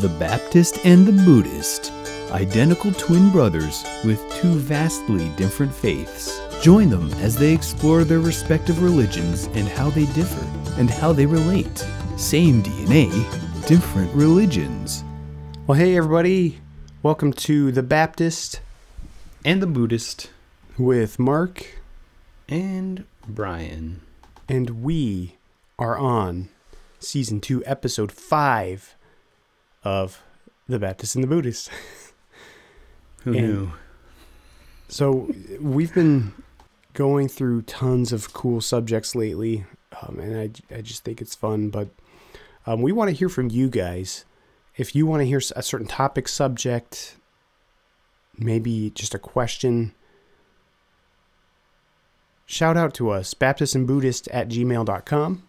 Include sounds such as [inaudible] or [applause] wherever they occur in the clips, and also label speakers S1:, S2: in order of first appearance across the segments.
S1: The Baptist and the Buddhist, identical twin brothers with two vastly different faiths. Join them as they explore their respective religions and how they differ and how they relate. Same DNA, different religions.
S2: Well, hey, everybody. Welcome to The Baptist
S1: And the Buddhist
S2: with Mark,
S1: and Brian.
S2: and we are on season two, episode five of The Baptist and the Buddhist.
S1: Who
S2: And-
S1: knew?
S2: So, we've been going through tons of cool subjects lately, um, and I, I just think it's fun. But um, we want to hear from you guys. If you want to hear a certain topic, subject, maybe just a question, shout out to us, Baptist and Buddhist at gmail.com.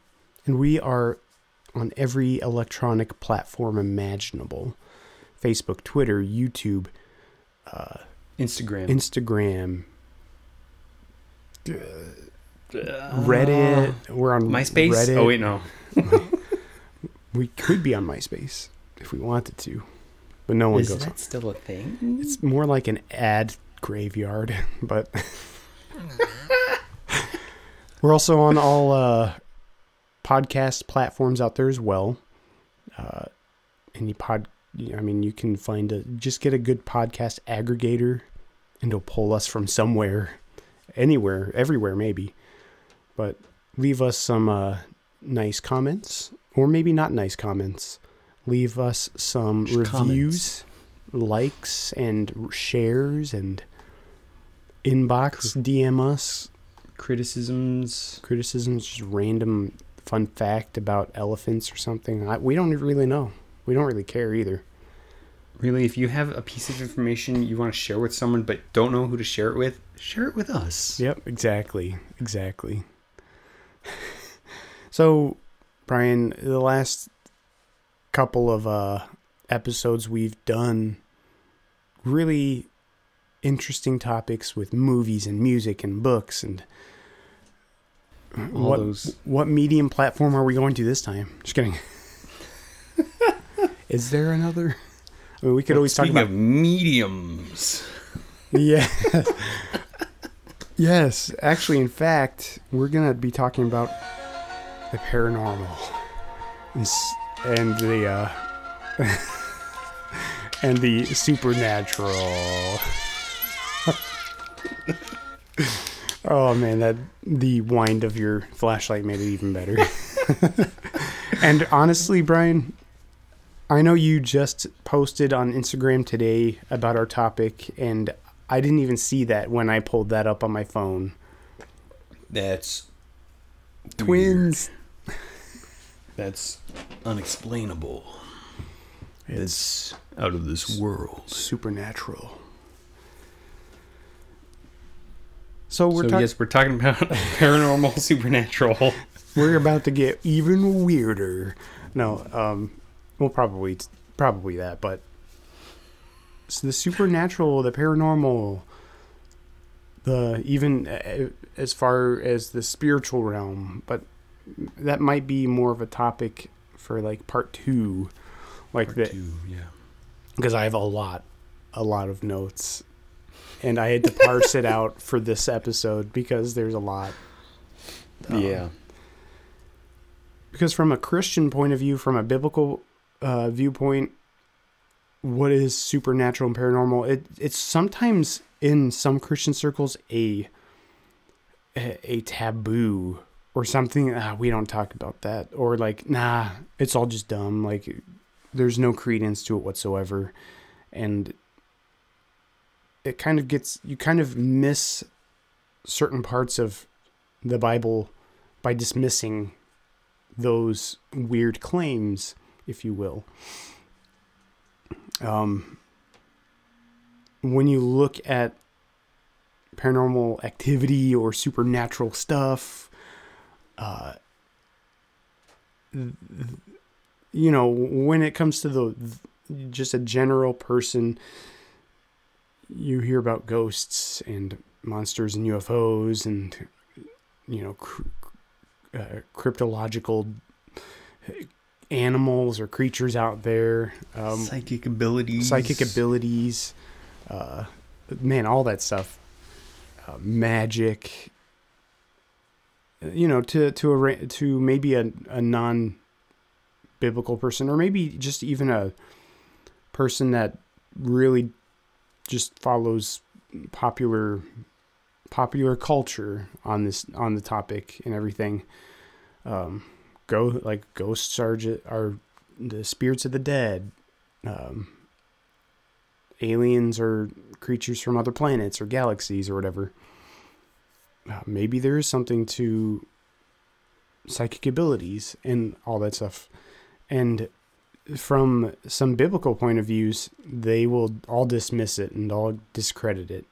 S2: And we are on every electronic platform imaginable Facebook, Twitter, YouTube,
S1: Instagram.
S2: Instagram, Reddit. We're on
S1: MySpace?
S2: Reddit.
S1: Oh, wait, no. [laughs]
S2: We could be on MySpace if we wanted to, but no one
S1: Is
S2: goes.
S1: that
S2: on.
S1: still a thing?
S2: It's more like an ad graveyard, [laughs] but [laughs] we're also on all uh, podcast platforms out there as well. Uh, any pod, I mean, you can find a just get a good podcast aggregator, and it'll pull us from somewhere, anywhere, everywhere, maybe. But leave us some uh, nice comments, or maybe not nice comments. Leave us some
S1: Just
S2: reviews, likes, and shares, and inbox, DM us
S1: Criticisms.
S2: criticisms, just random fun fact about elephants or something. I, we don't really know. We don't really care either.
S1: Really, if you have a piece of information you want to share with someone but don't know who to share it with, share it with us.
S2: Yep, exactly, exactly. [laughs] so, Brian, the last couple of uh, episodes we've done really interesting topics with movies and music and books and
S1: All
S2: what
S1: those.
S2: what medium platform are we going to this time? Just kidding. [laughs] Is there another? I mean, we could always talk about
S1: mediums.
S2: Yeah. [laughs] yes, actually, in fact, we're gonna be talking about the paranormal and, and the uh, [laughs] and the supernatural. Oh man, that the wind of your flashlight made it even better. [laughs] and honestly, Brian, I know you just posted on Instagram today about our topic, and I didn't even see that when I pulled that up on my phone.
S1: That's
S2: Twins.
S1: That's unexplainable. It's out of this world.
S2: Supernatural. So we're
S1: so
S2: talking.
S1: yes, we're talking about [laughs] paranormal, [laughs] supernatural.
S2: we're about to get even weirder. No, um, well, probably probably that, but so the supernatural, the paranormal, the even uh, as far as the spiritual realm, but that might be more of a topic for like part two, like
S1: Part
S2: the
S1: two, yeah.
S2: because I have a lot, a lot of notes, and I had to parse it out for this episode because there's a lot. Um,
S1: yeah.
S2: because from a Christian point of view, from a biblical uh, viewpoint, what is supernatural and paranormal? It it's sometimes in some Christian circles a a, a taboo or something. Ah, we don't talk about that, or like nah, it's all just dumb. Like there's no credence to it whatsoever, and it kind of gets you kind of miss certain parts of the Bible by dismissing those weird claims, if you will. Um, when you look at paranormal activity or supernatural stuff, uh, you know, when it comes to the just a general person, you hear about ghosts and monsters and UFOs and you know cr- uh, cryptological animals or creatures out there, um,
S3: psychic abilities.
S2: psychic abilities, uh, man, all that stuff, uh, magic. You know, to to a to maybe a a non biblical person, or maybe just even a person that really just follows popular popular culture on this on the topic and everything. Um, go like ghosts are are the spirits of the dead. Um, aliens or creatures from other planets or galaxies or whatever. Uh, maybe there is something to psychic abilities and all that stuff. And from some biblical point of views, they will all dismiss it and all discredit it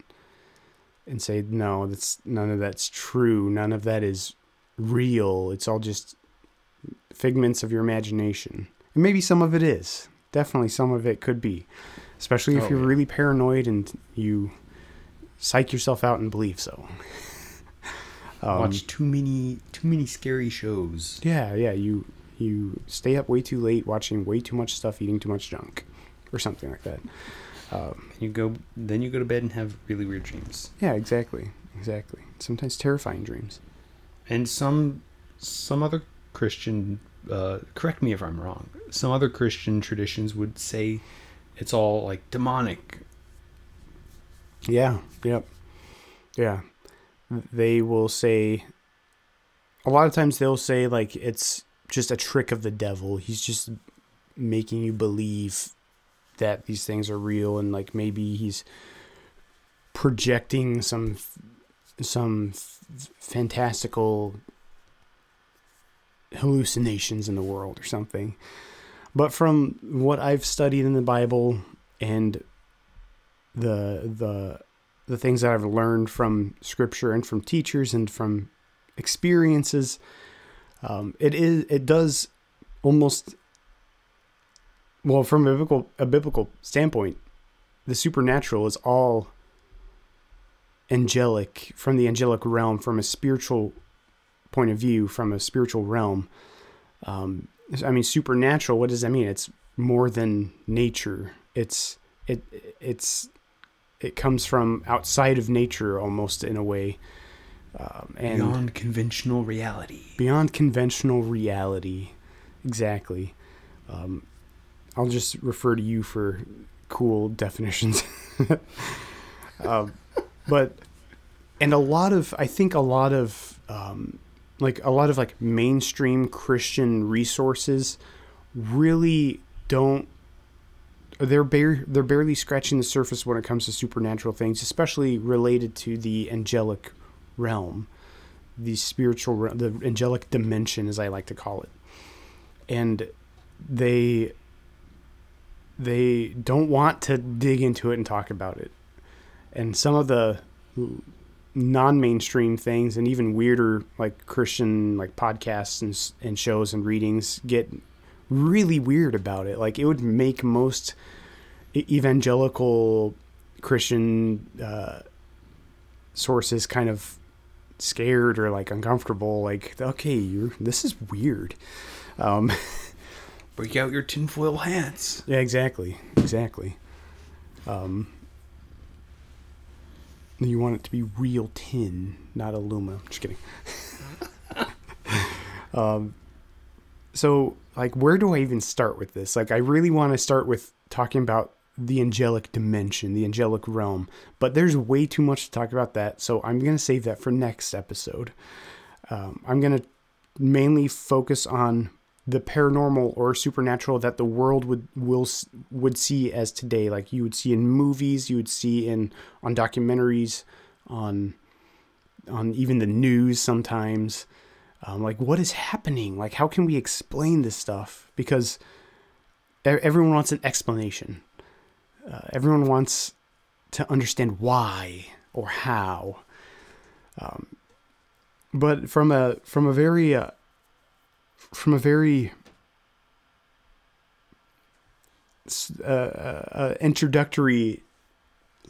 S2: and say, no, that's none of that's true. None of that is real. It's all just figments of your imagination. And maybe some of it is. Definitely some of it could be. Especially if
S3: Oh,
S2: you're
S3: yeah.
S2: really paranoid and you psych yourself out and believe so. Um,
S3: Watch too many too many scary shows.
S2: Yeah, yeah. You you stay up way too late, watching way too much stuff, eating too much junk, or something like that. Um,
S3: You go then you go to bed and have really weird dreams.
S2: yeah, exactly, exactly. Sometimes terrifying dreams.
S3: And some some other Christian uh, correct me if I'm wrong. Some other Christian traditions would say it's all like demonic.
S2: Yeah, yep, yeah. They will say. A lot of times they'll say like it's just a trick of the devil. He's just making you believe that these things are real, and like maybe he's projecting some some fantastical hallucinations in the world or something. But from what I've studied in the Bible and the the the things that I've learned from scripture and from teachers and from experiences, um, it is it does almost well from a biblical a biblical standpoint, the supernatural is all angelic from the angelic realm from a spiritual point of view from a spiritual realm. Um, I mean, supernatural. What does that mean? It's more than nature. It's it it's it comes from outside of nature almost in a way, um, and beyond.
S3: conventional reality.
S2: Beyond conventional reality. Exactly. Um, I'll just refer to you for cool definitions. [laughs] um, but and a lot of I think a lot of um, like a lot of like mainstream Christian resources really don't they're bare they're barely scratching the surface when it comes to supernatural things, especially related to the angelic realm, the spiritual re- the angelic dimension as I like to call it. And they they don't want to dig into it and talk about it. And some of the non-mainstream things and even weirder like Christian like podcasts and and shows and readings get really weird about it. Like it would make most evangelical Christian uh, sources kind of scared or like uncomfortable. Like, okay, you're this is weird. Um, [laughs]
S3: Break out your tinfoil hats.
S2: yeah, exactly, exactly. Um, you want it to be real tin, not aluminum. Just kidding. [laughs] um, so, like, where do I even start with this? Like, I really want to start with talking about the angelic dimension, the angelic realm, but there's way too much to talk about that. So, I'm going to save that for next episode. Um, I'm going to mainly focus on the paranormal or supernatural that the world would will would see as today. Like you would see in movies you would see in on documentaries on on even the news sometimes. Um, like what is happening? Like how can we explain this stuff? Because everyone wants an explanation uh, everyone wants to understand why or how um, but from a from a very uh, from a very uh, uh, uh, introductory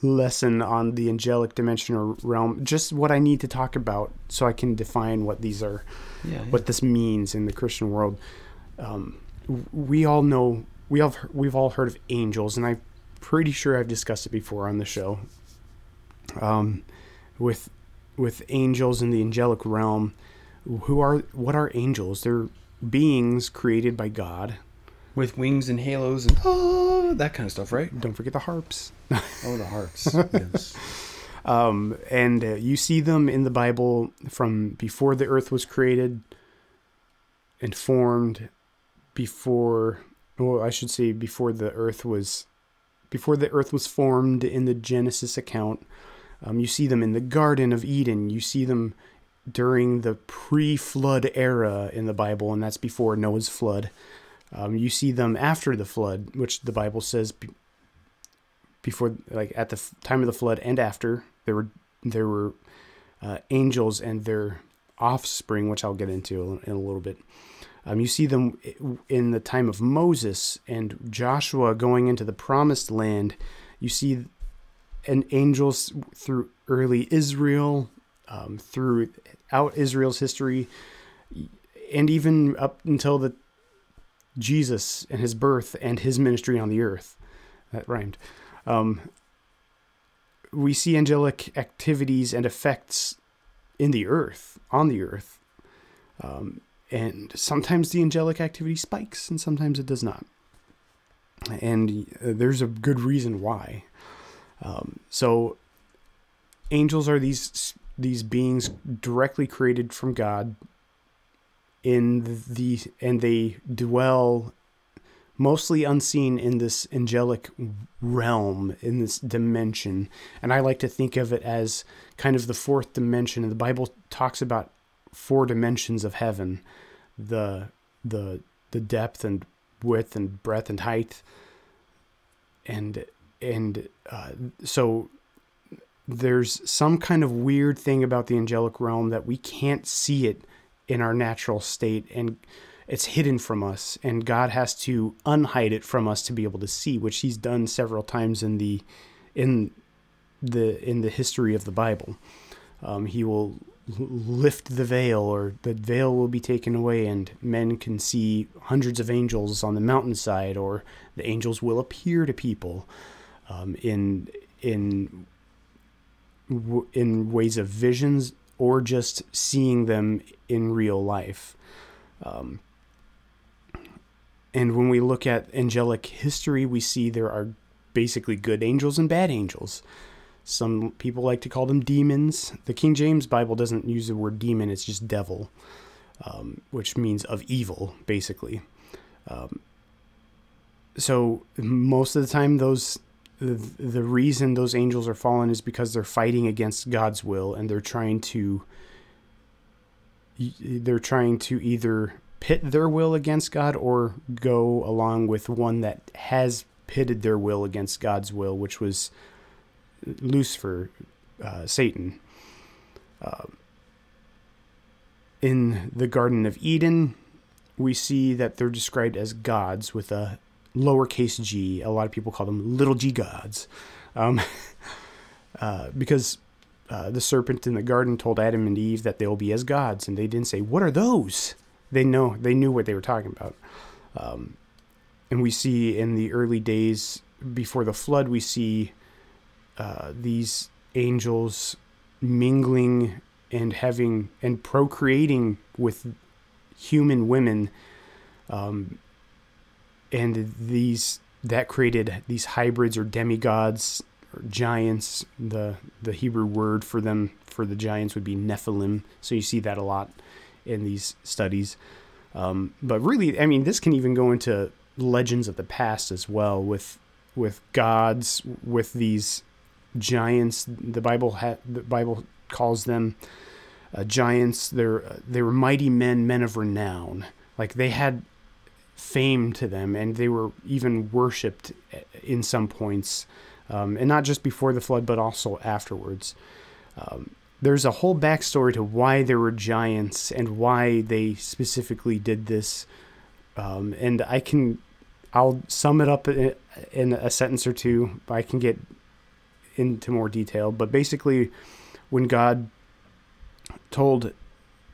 S2: lesson on the angelic dimension or realm, just what I need to talk about so I can define what these are,
S3: Yeah.
S2: what this means in the Christian world. Um, we all know we all we've all heard of angels, and I'm pretty sure I've discussed it before on the show. Um, with with angels in the angelic realm, who are what are angels? They're beings created by God.
S3: With wings and halos and oh, that kind of stuff, right?
S2: Don't forget the harps. [laughs]
S3: Oh, the harps. [laughs] yes.
S2: Um, and uh, you see them in the Bible from before the earth was created and formed, before, well, I should say, before the earth was, before the earth was formed in the Genesis account. Um, you see them in the Garden of Eden. You see them during the pre-flood era in the Bible, and that's before Noah's flood. Um, you see them after the flood, which the Bible says be- before, like at the f- time of the flood and after, there were there were uh, angels and their offspring, which I'll get into in a little bit. Um, you see them in the time of Moses and Joshua going into the promised land. You see and angels through early Israel, um, throughout Israel's history, and even up until the Jesus and his birth and his ministry on the earth. That rhymed. Um, we see angelic activities and effects in the earth, on the earth. Um, and sometimes the angelic activity spikes and sometimes it does not. And uh, there's a good reason why. Um, so, angels are these these beings directly created from God in the and they dwell mostly unseen in this angelic realm in this dimension and i like to think of it as kind of the fourth dimension and the bible talks about four dimensions of heaven. The the the depth and width and breadth and height. And and uh, so there's some kind of weird thing about the angelic realm that we can't see it in our natural state. And it's hidden from us. And God has to unhide it from us to be able to see which he's done several times in the in the in the history of the Bible. Um, he will lift the veil or the veil will be taken away and men can see hundreds of angels on the mountainside or the angels will appear to people um, in in in ways of visions or just seeing them in real life. Um, and when we look at angelic history, we see there are basically good angels and bad angels. Some people like to call them demons. The King James Bible doesn't use the word demon, it's just devil, um, which means of evil, basically. Um, so most of the time, those the, the reason those angels are fallen is because they're fighting against God's will and they're trying to they're trying to either pit their will against God or go along with one that has pitted their will against God's will, which was Lucifer, uh, Satan. Uh, in the Garden of Eden, we see that they're described as gods with a lowercase g. A lot of people call them little g gods. Um, [laughs] uh, because uh, the serpent in the garden told Adam and Eve that they'll be as gods, and they didn't say, "What are those?" They know they knew what they were talking about. Um, and we see in the early days before the flood, we see uh, these angels mingling and having and procreating with human women um, and these that created these hybrids or demigods or giants. The the Hebrew word for them for the giants would be Nephilim. So you see that a lot in these studies. Um, but really, I mean, this can even go into legends of the past as well, with with gods, with these giants. The Bible ha- the Bible calls them uh, giants. They're they were mighty men, men of renown. Like they had fame to them, and they were even worshipped in some points, um, and not just before the flood, but also afterwards. Um, there's a whole backstory to why there were giants and why they specifically did this, um, and I can, I'll sum it up in a sentence or two. I can get into more detail, but basically, when God told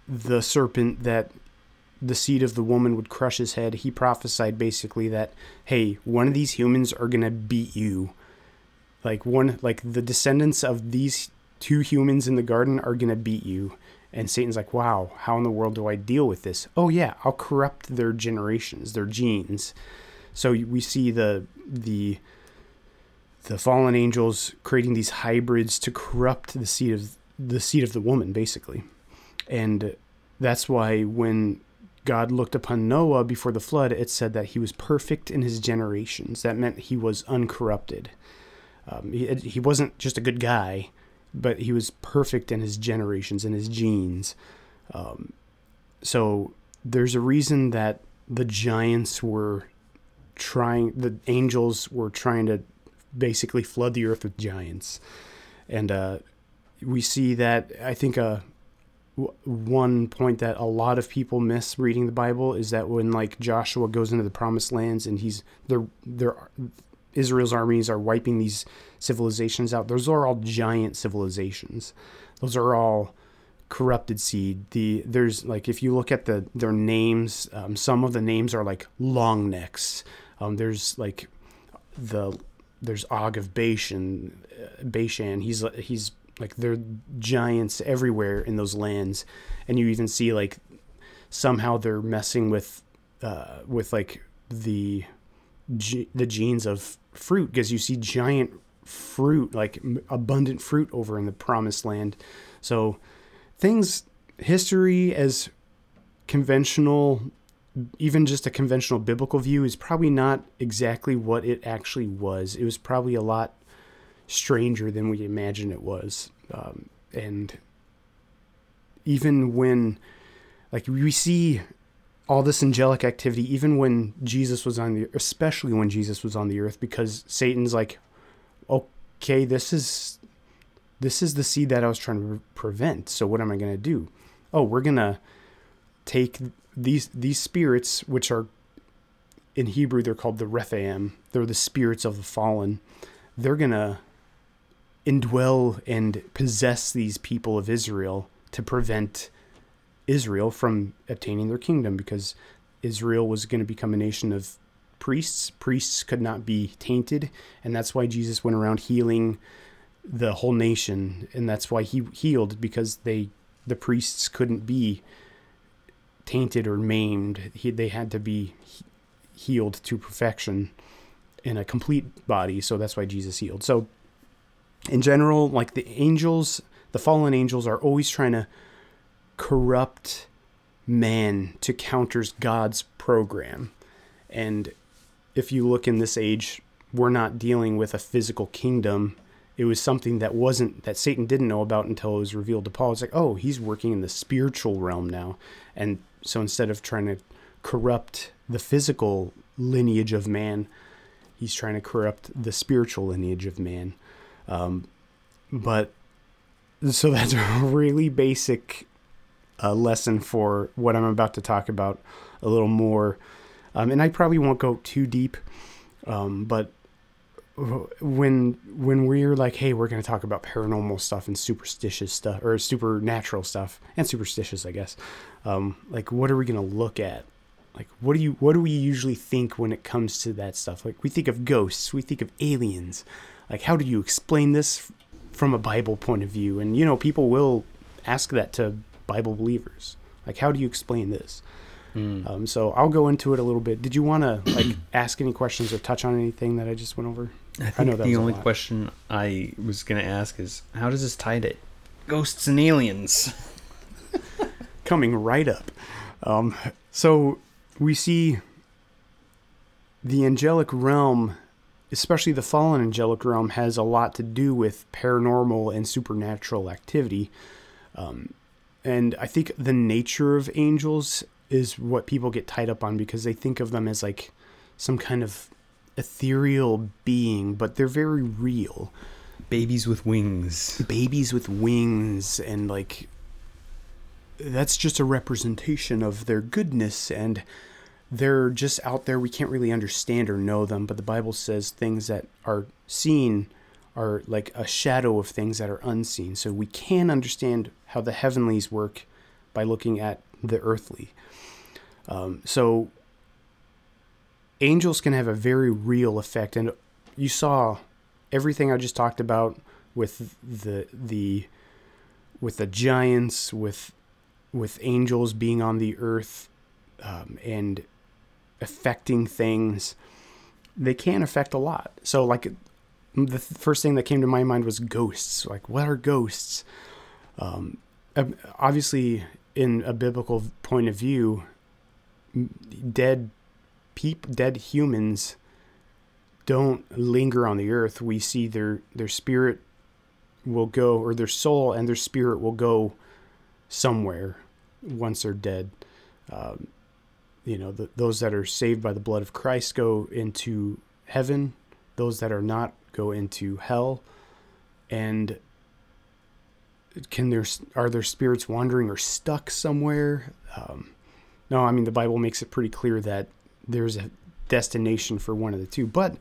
S2: the serpent that the seed of the woman would crush his head, he prophesied basically that, hey, one of these humans are going to beat you. Like one like the descendants of these two humans in the garden are going to beat you. And Satan's like, "Wow, how in the world do I deal with this?" Oh yeah, I'll corrupt their generations, their genes. So we see the the the fallen angels creating these hybrids to corrupt the seed of the seed of the woman basically. And that's why when God looked upon Noah before the flood, it said that he was perfect in his generations. That meant he was uncorrupted. Um, he, he wasn't just a good guy, but he was perfect in his generations, in his genes. Um, so there's a reason that the giants were trying, the angels were trying to basically flood the earth with giants. And uh, we see that, I think, uh, one point that a lot of people miss reading the Bible is that when like Joshua goes into the promised lands and he's they're Israel's armies are wiping these civilizations out. Those are all giant civilizations. Those are all corrupted seed. The there's like if you look at the their names, um, some of the names are like long necks. Um, there's like the there's Og of Bashan, uh, Bashan. He's he's like they're giants everywhere in those lands, and you even see like somehow they're messing with uh, with like the the genes of fruit because you see giant fruit like abundant fruit over in the promised land so things history as conventional even just a conventional biblical view is probably not exactly what it actually was it was probably a lot stranger than we imagined it was. Um, and even when, like, we see all this angelic activity, even when Jesus was on the, especially when Jesus was on the earth, because Satan's like, okay, this is, this is the seed that I was trying to prevent. So what am I going to do? Oh, we're going to take these, these spirits, which are in Hebrew, they're called the Rephaim. They're the spirits of the fallen. They're to indwell and possess these people of Israel to prevent Israel from obtaining their kingdom because Israel was going to become a nation of priests. Priests could not be tainted, and that's why Jesus went around healing the whole nation, and that's why he healed because they the priests couldn't be tainted or maimed. He, they had to be healed to perfection in a complete body, so that's why Jesus healed. So in general, like the angels, the fallen angels are always trying to corrupt man to counter God's program. And if you look in this age, we're not dealing with a physical kingdom. It was something that wasn't that Satan didn't know about until it was revealed to Paul. It's like, oh, he's working in the spiritual realm now. And so instead of trying to corrupt the physical lineage of man, he's trying to corrupt the spiritual lineage of man. Um, but so [laughs] that's a really basic uh, lesson for what I'm about to talk about a little more. Um, and I probably won't go too deep, um, but when when we're like, hey, we're going to talk about paranormal stuff and superstitious stuff or supernatural stuff and superstitious, I guess. Um, like, what are we going to look at? Like, what do you what do we usually think when it comes to that stuff? Like, we think of ghosts, we think of aliens, like how do you explain this from a bible point of view? And you know people will ask that to bible believers. Like how do you explain this? Mm. um, so i'll go into it a little bit. Did you want [clears throat] to like ask any questions or touch on anything that i just went over?
S1: I think I the only question i was going to ask is how does this tie to ghosts and aliens
S2: coming right up um, so we see the angelic realm especially the fallen angelic realm, has a lot to do with paranormal and supernatural activity. Um, and I think the nature of angels is what people get tied up on because they think of them as like some kind of ethereal being, but they're very real.
S1: Babies with wings.
S2: Babies with wings, and like that's just a representation of their goodness and they're just out there. We can't really understand or know them, but the Bible says things that are seen are like a shadow of things that are unseen. So we can understand how the heavenlies work by looking at the earthly. Um, so angels can have a very real effect, and you saw everything I just talked about with the the with the giants, with with angels being on the earth um, and affecting things. They can affect a lot. So, like the first thing that came to my mind was ghosts. Like, what are ghosts? Um, obviously, in a biblical point of view, dead people, dead humans don't linger on the earth. We see their their spirit will go, or their soul and their spirit will go somewhere once they're dead. Um, you know, the, those that are saved by the blood of Christ go into heaven. Those that are not go into hell. And can there are their spirits wandering or stuck somewhere? Um, no, I mean the Bible makes it pretty clear that there's a destination for one of the two. But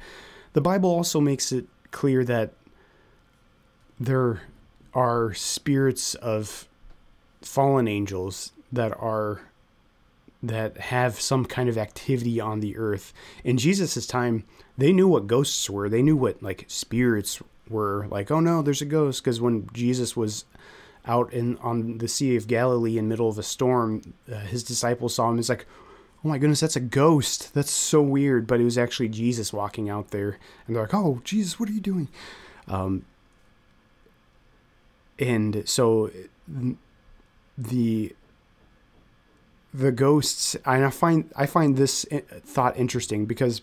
S2: the Bible also makes it clear that there are spirits of fallen angels that are that have some kind of activity on the earth. In Jesus' time, they knew what ghosts were. They knew what like spirits were. Like, oh no, there's a ghost. Because when Jesus was out in on the Sea of Galilee in middle of a storm, uh, his disciples saw him. He's like, oh my goodness, that's a ghost. That's so weird. But it was actually Jesus walking out there, and they're like, oh Jesus, what are you doing? Um, and so the the ghosts and I find I find this eh, thought interesting because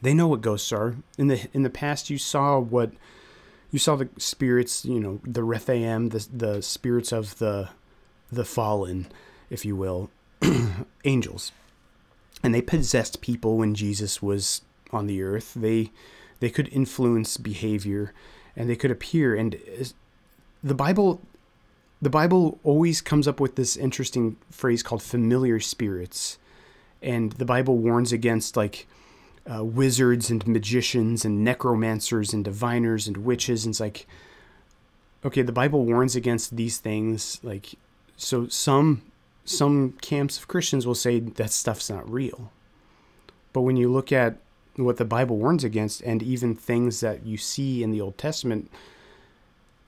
S2: they know what ghosts are. In the in the past you saw what you saw the spirits, you know, the Rephaim, the the spirits of the the fallen, if you will, [clears throat] angels. And they possessed people when Jesus was on the earth. They they could influence behavior and they could appear and the Bible the Bible always comes up with this interesting phrase called familiar spirits. And the Bible warns against like uh, wizards and magicians and necromancers and diviners and witches. And it's like, okay, the Bible warns against these things. Like, so some some camps of Christians will say that stuff's not real. But when you look at what the Bible warns against, and even things that you see in the Old Testament,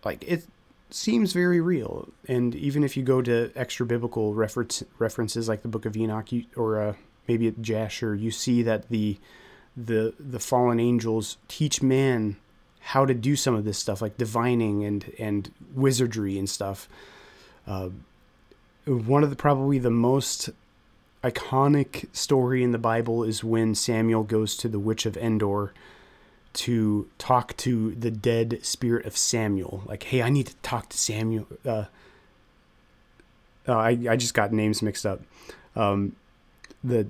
S2: like it, seems very real. And even if you go to extra biblical reference, references like the Book of Enoch you, or uh, maybe at Jasher, you see that the the the fallen angels teach man how to do some of this stuff, like divining and and wizardry and stuff. Uh, one of the probably the most iconic story in the Bible is when Samuel goes to the witch of Endor to talk to the dead spirit of Samuel. Like, hey, I need to talk to Samuel. Uh, uh, I I just got names mixed up. Um, the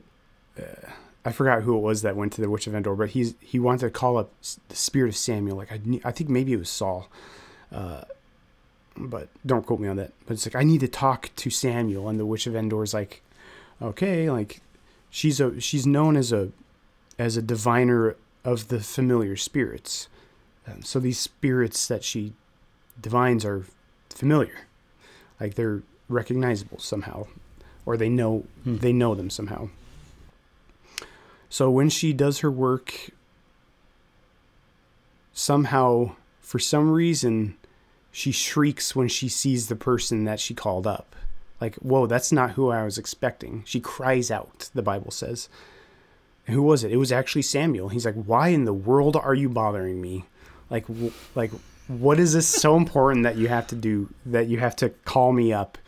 S2: uh, I forgot who it was that went to the Witch of Endor, but he's he wanted to call up the spirit of Samuel. Like I I think maybe it was Saul, uh, but don't quote me on that. But it's like I need to talk to Samuel, and the Witch of Endor is like, okay, like she's a she's known as a as a diviner of the familiar spirits. Um, so these spirits that she divines are familiar, like they're recognizable somehow, or they know hmm. they know them somehow. So when she does her work, somehow for some reason she shrieks when she sees the person that she called up. Like, whoa, that's not who I was expecting. She cries out, the Bible says who was it? It was actually Samuel. He's like, "Why in the world are you bothering me? Like, w- like, what is this so important that you have to do? That you have to call me up?"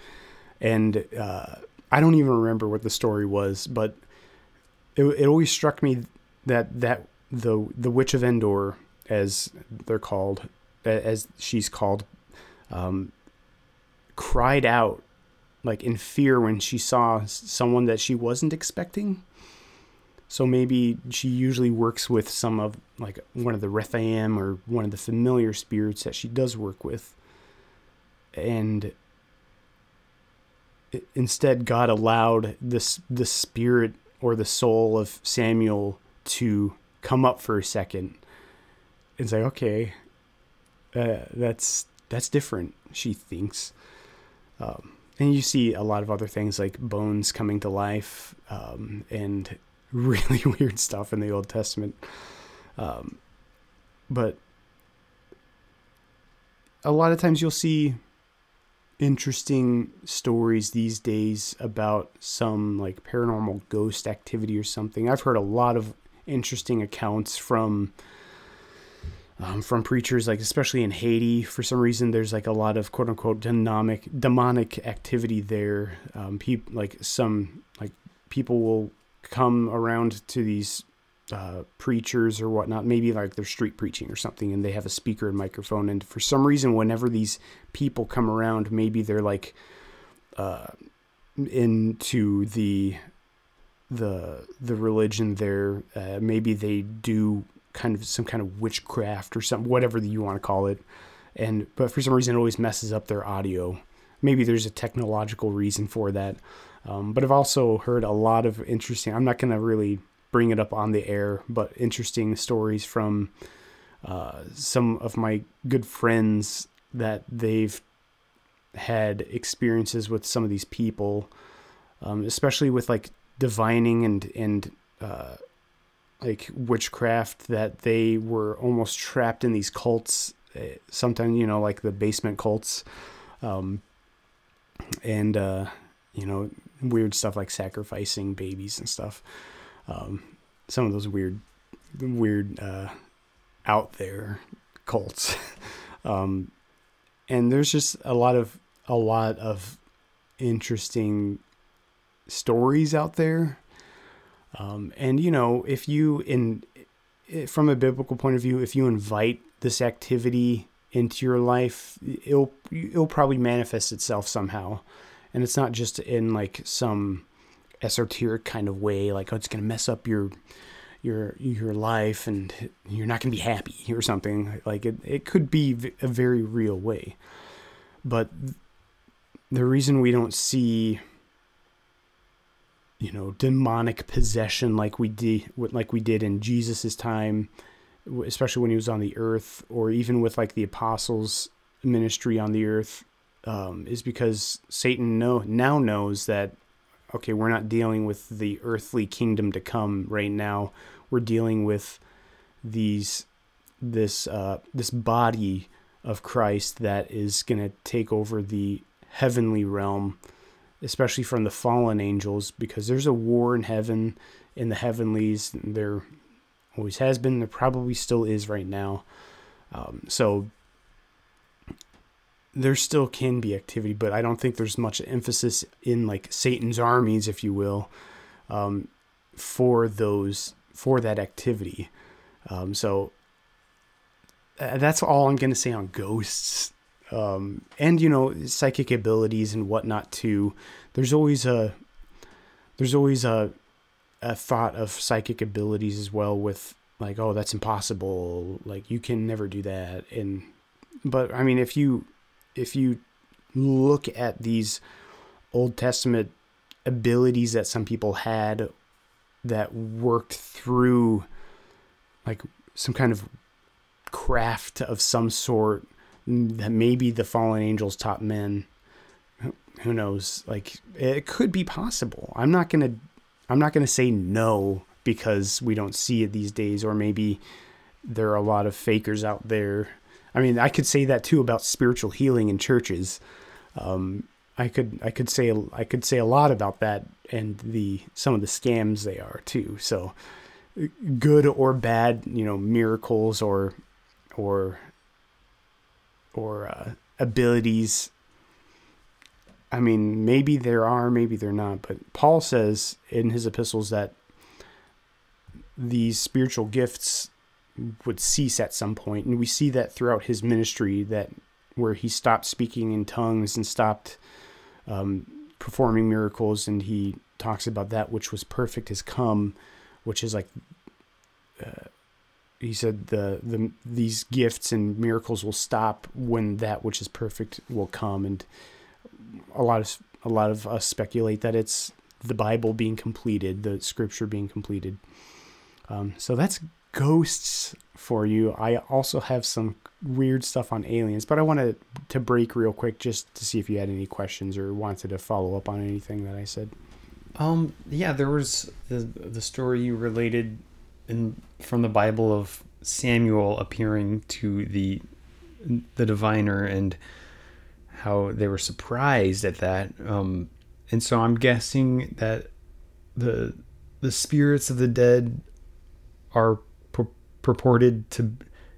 S2: And uh, I don't even remember what the story was, but it, it always struck me that that the the witch of Endor, as they're called, as she's called, um, cried out like in fear when she saw someone that she wasn't expecting so maybe she usually works with some of like one of the Rephaim or one of the familiar spirits that she does work with. And instead God allowed this the spirit or the soul of Samuel to come up for a second and say, okay, uh, that's that's different. She thinks. Um, and you see a lot of other things like bones coming to life um, and really [laughs] weird stuff in the Old Testament. Um, but a lot of times you'll see interesting stories these days about some like paranormal ghost activity or something. I've heard a lot of interesting accounts from um, from preachers, like especially in Haiti. For some reason, there's like a lot of quote unquote demonic demonic activity there. Um, people like some like people will come around to these uh, preachers or whatnot, maybe like they're street preaching or something, and they have a speaker and microphone. And for some reason, whenever these people come around, maybe they're like uh, into the the the religion there. Uh, maybe they do kind of some kind of witchcraft or something, whatever you want to call it. And but for some reason, it always messes up their audio. Maybe there's a technological reason for that. Um, but I've also heard a lot of interesting. I'm not going to really bring it up on the air, but interesting stories from uh, some of my good friends that they've had experiences with some of these people, um, especially with like divining and and uh, like witchcraft that they were almost trapped in these cults. Eh, sometimes you know like the basement cults, um, and uh, you know weird stuff like sacrificing babies and stuff. Um, some of those weird, weird, uh, out there cults. [laughs] um, and there's just a lot of a lot of interesting stories out there. Um, and you know, if you in from a biblical point of view, if you invite this activity into your life, it'll it'll probably manifest itself somehow, and it's not just in like some esoteric kind of way, like oh, it's gonna mess up your your your life and you're not gonna be happy or something. Like it, it could be a very real way, but the reason we don't see you know demonic possession like we did like we did in Jesus's time especially when he was on the earth or even with like the apostles ministry on the earth um, is because Satan know now knows that okay, we're not dealing with the earthly kingdom to come right now. We're dealing with these this uh, this body of Christ that is going to take over the heavenly realm, especially from the fallen angels, because there's a war in heaven, in the heavenlies. There always has been. There probably still is right now. Um, so there still can be activity, but I don't think there's much emphasis in like Satan's armies, if you will, um, for those for that activity. Um, so uh, that's all I'm gonna say on ghosts, um, and you know psychic abilities and whatnot too. There's always a there's always a a thought of psychic abilities as well with like oh that's impossible like you can never do that and but I mean if you if you look at these Old Testament abilities that some people had that worked through like some kind of craft of some sort mm, that maybe the fallen angels taught men who knows? Like it could be possible. I'm not going to i'm not going to say no because we don't see it these days or maybe there are a lot of fakers out there I mean, I could say that too about spiritual healing in churches. Um, I could I could say I could say a lot about that and the some of the scams they are too. So good or bad, you know, miracles or or or uh, abilities. I mean, maybe there are, maybe they're not. But Paul says in his epistles that these spiritual gifts would cease at some point, and we see that throughout his ministry that where he stopped speaking in tongues and stopped um, performing miracles, and he talks about that which was perfect has come, which is like uh, he said the the these gifts and miracles will stop when that which is perfect will come, and a lot of a lot of us speculate that it's the Bible being completed, the Scripture being completed. Um, so that's ghosts for you. I also have some weird stuff on aliens, but I wanted to break real quick just to see if you had any questions or wanted to follow up on anything that I said.
S1: Um, yeah, there was the the story you related in from the Bible of Samuel appearing to the the diviner and how they were surprised at that. Um, and so I'm guessing that the the spirits of the dead are purported to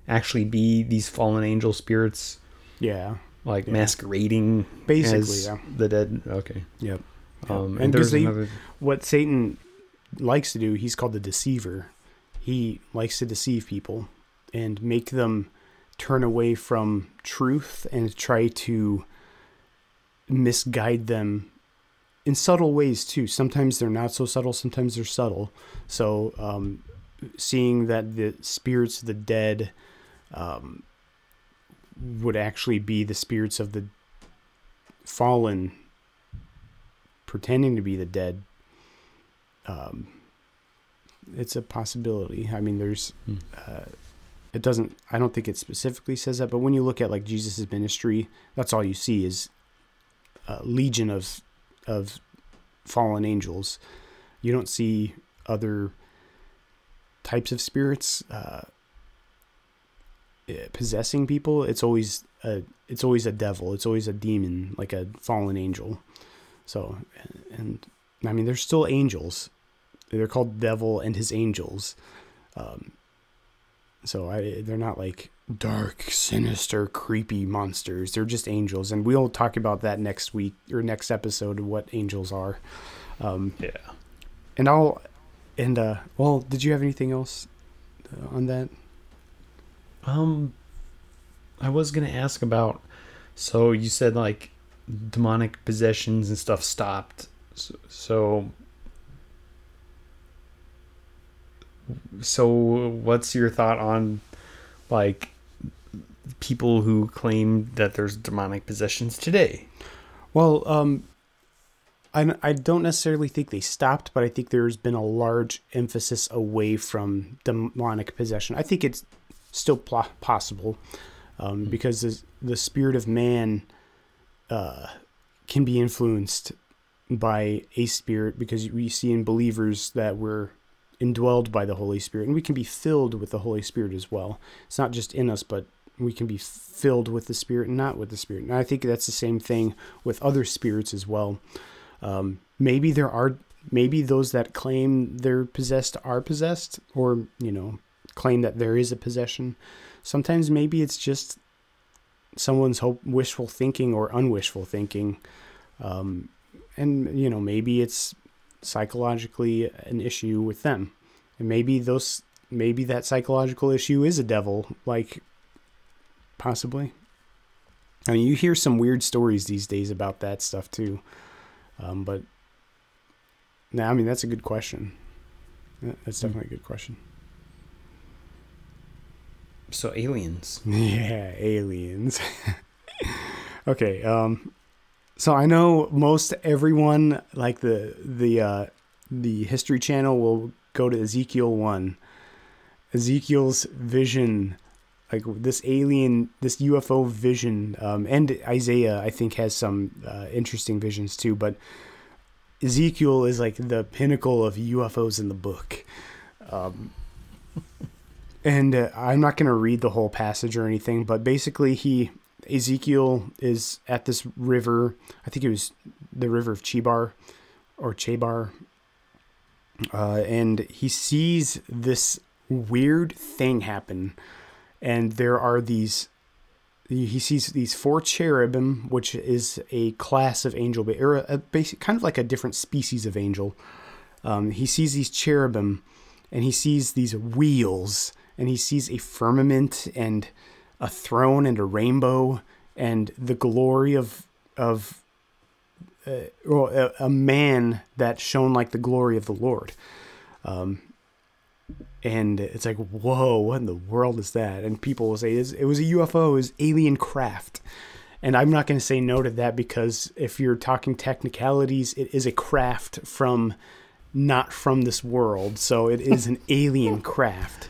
S1: actually be these fallen angel spirits,
S2: Yeah.
S1: like
S2: Yeah.
S1: masquerading
S2: Basically,
S1: as
S2: yeah.
S1: the dead. Okay.
S2: Yep.
S1: Um,
S2: And
S1: and, there's
S2: they-
S1: another.
S2: What Satan likes to do, he's called the deceiver. He likes to deceive people and make them turn away from truth and try to misguide them in subtle ways too. Sometimes they're not so subtle, sometimes they're subtle. So, um, seeing that the spirits of the dead um, would actually be the spirits of the fallen pretending to be the dead um, it's a possibility i mean there's
S1: Hmm.
S2: uh, it doesn't i don't think it specifically says that but when you look at like jesus' ministry that's all you see is a legion of of fallen angels you don't see other types of spirits uh, eh, possessing people it's always a it's always a devil it's always a demon like a fallen angel. So and i mean there's still angels. They're called devil and his angels. Um so I, they're not like dark sinister creepy monsters. They're just angels. And we'll talk about that next week or next episode of what angels are. Um
S1: Yeah.
S2: and i'll and uh well did you have anything else uh, on that
S1: Um, I was gonna ask about. So you said like demonic possessions and stuff stopped. So, so, so what's your thought on like people who claim that there's demonic possessions today?
S2: Well, um, I, I don't necessarily think they stopped, but I think there's been a large emphasis away from demonic possession. I think it's still pl- possible um, because the, the spirit of man uh, can be influenced by a spirit because we see in believers that we're indwelled by the Holy Spirit and we can be filled with the Holy Spirit as well. It's not just in us, but we can be filled with the Spirit and not with the Spirit. And I think that's the same thing with other spirits as well. Um, maybe there are, maybe those that claim they're possessed are possessed, or, you know, claim that there is a possession. Sometimes maybe it's just someone's hope, wishful thinking or unwishful thinking. Um, and, you know, maybe it's psychologically an issue with them. And maybe those, maybe that psychological issue is a devil, like possibly. I mean, you hear some weird stories these days about that stuff too. Um, but no, I mean that's a good question. That's
S1: Hmm.
S2: definitely a good question.
S1: So aliens. [laughs]
S2: Yeah, aliens. [laughs] okay, um so I know most everyone like the the uh the history channel will go to Ezekiel 1. Ezekiel's vision like this alien this UFO vision um and Isaiah I think has some uh, interesting visions too, but Ezekiel is like the pinnacle of UFOs in the book. Um [laughs] and uh, I'm not going to read the whole passage or anything, but basically, he Ezekiel is at this river. I think it was the river of Chebar or Chebar, uh, and he sees this weird thing happen. And there are these. He sees these four cherubim, which is a class of angel, but or a, basic, kind of like a different species of angel. Um, he sees these cherubim, and he sees these wheels and he sees a firmament and a throne and a rainbow and the glory of of uh, well, a, a man that shone like the glory of the Lord. Um, and it's like, whoa, what in the world is that? And people will say it was a UFO, it was alien craft. And I'm not going to say no to that because if you're talking technicalities, it is a craft from not from this world. So it is an [laughs] alien craft.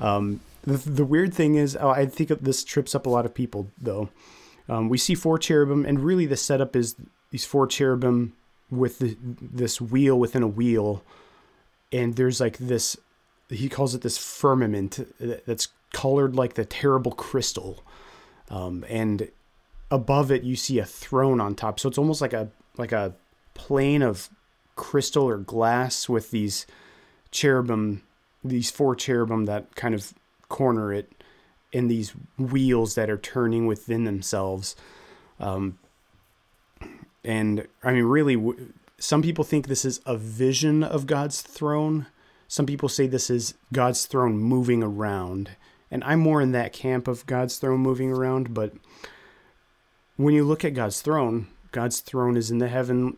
S2: Um, the, the weird thing is, oh, I think this trips up a lot of people, though. Um, we see four cherubim, and really the setup is these four cherubim with the, this wheel within a wheel, and there's like this. He calls it this firmament that's colored like the terrible crystal, um, and above it you see a throne on top. So it's almost like a like a plane of crystal or glass with these cherubim, these four cherubim that kind of corner it and these wheels that are turning within themselves. Um, and I mean, really, some people think this is a vision of God's throne. Some people say this is God's throne moving around. And I'm more in that camp of God's throne moving around. But when you look at God's throne, God's throne is in the heaven,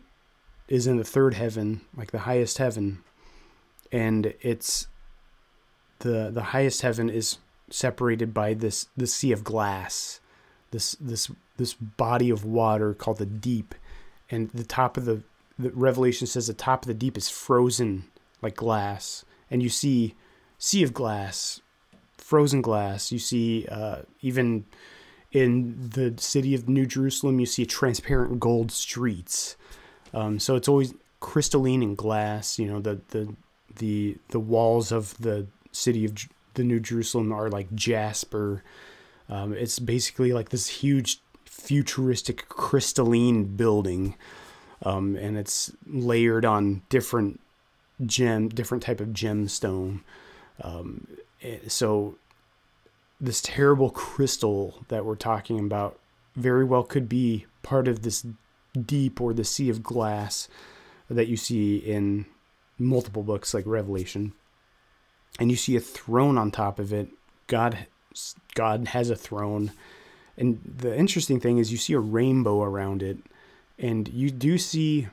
S2: is in the third heaven, like the highest heaven. And it's the the highest heaven is separated by this the sea of glass, this this this body of water called the deep, and the top of the the Revelation says the top of the deep is frozen like glass, and you see sea of glass, frozen glass. You see uh, even in the city of New Jerusalem, you see transparent gold streets. Um, so it's always crystalline and glass. You know the the the the walls of the city of the New Jerusalem are like jasper. Um, it's basically like this huge futuristic crystalline building, um, and it's layered on different gem, different type of gemstone. Um, eh, so this terrible crystal that we're talking about very well could be part of this deep or the sea of glass that you see in multiple books like Revelation and you see a throne on top of it. God, God has a throne, and the interesting thing is you see a rainbow around it, and you do see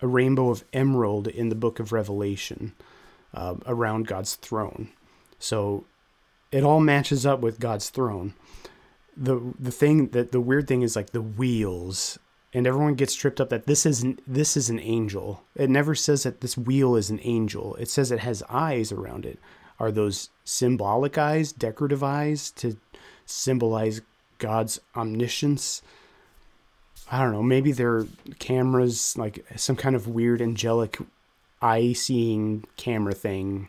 S2: a rainbow of emerald in the book of Revelation uh, around God's throne. So it all matches up with God's throne. The the thing that the weird thing is like the wheels and everyone gets tripped up that this isn't this is an angel. It never says that this wheel is an angel. It says it has eyes around it. Are those symbolic eyes, decorative eyes to symbolize God's omniscience? I don't know. Maybe they're cameras, like some kind of weird angelic eye seeing camera thing.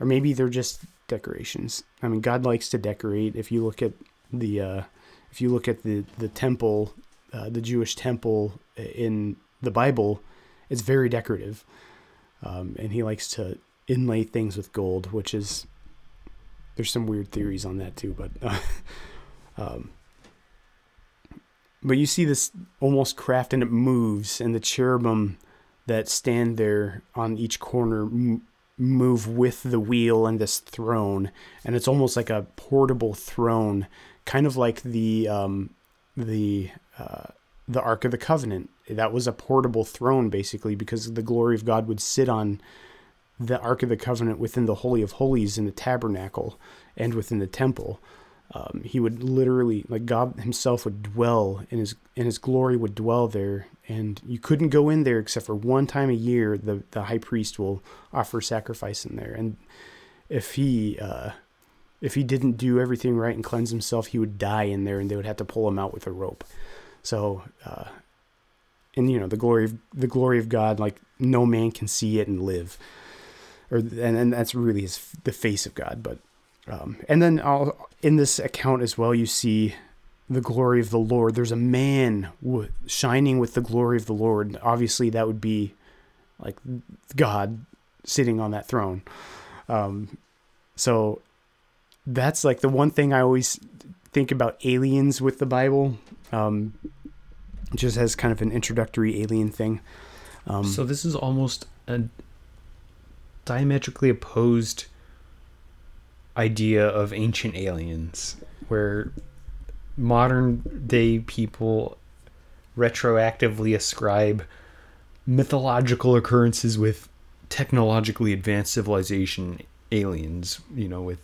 S2: Or maybe they're just decorations. I mean, God likes to decorate. If you look at the, uh, if you look at the the temple, uh, the Jewish temple in the Bible, it's very decorative, um, and He likes to inlay things with gold, which is there's some weird theories on that too, but uh, [laughs] um, but you see this almost craft and it moves, and the cherubim that stand there on each corner m- move with the wheel and this throne, and it's almost like a portable throne, kind of like the um, the uh, the Ark of the Covenant. That was a portable throne basically because the glory of God would sit on the Ark of the Covenant within the Holy of Holies in the tabernacle and within the temple. Um, he would literally, like God Himself, would dwell in His in His glory would dwell there, and you couldn't go in there except for one time a year. The the high priest will offer sacrifice in there, and if he uh, if he didn't do everything right and cleanse himself, he would die in there, and they would have to pull him out with a rope. So, uh, and you know the glory of the glory of God, like no man can see it and live or and, and that's really his the face of God. But um, and then I'll, in this account as well, you see the glory of the Lord. There's a man w- shining with the glory of the Lord. Obviously, that would be like God sitting on that throne. Um, so that's like the one thing I always think about aliens with the Bible. Um, just as kind of an introductory alien thing.
S1: Um, so this is almost a diametrically opposed idea of ancient aliens where modern day people retroactively ascribe mythological occurrences with technologically advanced civilization aliens you know with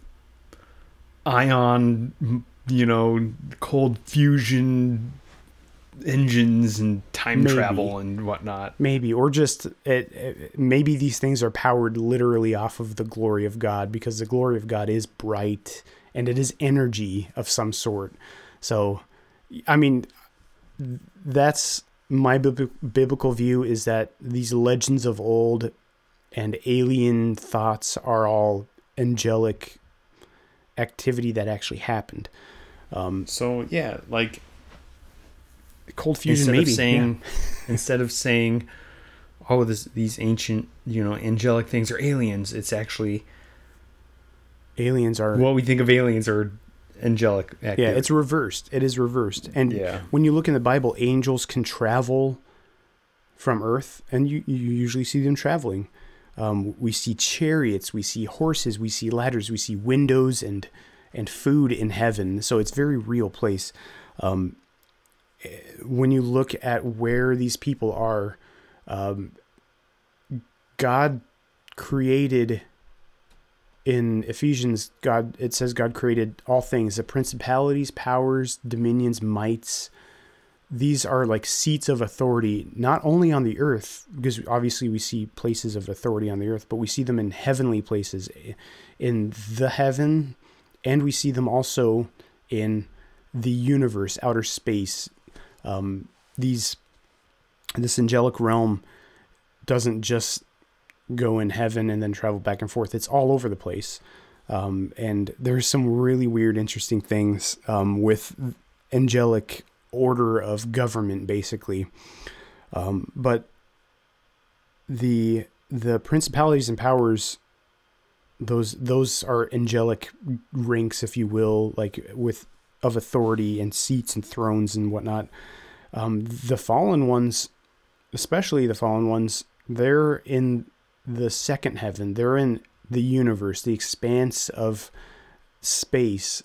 S1: ion you know cold fusion engines and time
S2: Maybe.
S1: travel and whatnot.
S2: maybe or just it, it, maybe these things are powered literally off of the glory of god because the glory of god is bright and it is energy of some sort so i mean that's my bib- biblical view is that these legends of old and alien thoughts are all angelic activity that actually happened um
S1: So yeah, like
S2: cold fusion
S1: instead
S2: maybe
S1: of saying [laughs] instead of saying oh this these ancient you know angelic things are aliens it's actually
S2: aliens are
S1: what we think of aliens are angelic.
S2: Yeah, it's reversed. It is reversed. And
S1: Yeah.
S2: when you look in the Bible, angels can travel from earth, and you, you usually see them traveling. Um, we see chariots, we see horses, we see ladders, we see windows and and food in heaven. So it's very real place. Um, when you look at where these people are, um, God created in Ephesians, God it says God created all things, the principalities, powers, dominions, mights. These are like seats of authority, not only on the earth, because obviously we see places of authority on the earth, but we see them in heavenly places, in the heaven, and we see them also in the universe, outer space. Um, these, this angelic realm doesn't just go in heaven and then travel back and forth. It's all over the place. Um, and there's some really weird, interesting things um, with angelic order of government, basically. Um, but the the principalities and powers, those those are angelic ranks, if you will, like with of authority and seats and thrones and whatnot. Um, the fallen ones, especially the fallen ones, they're in the second heaven. They're in the universe, the expanse of space.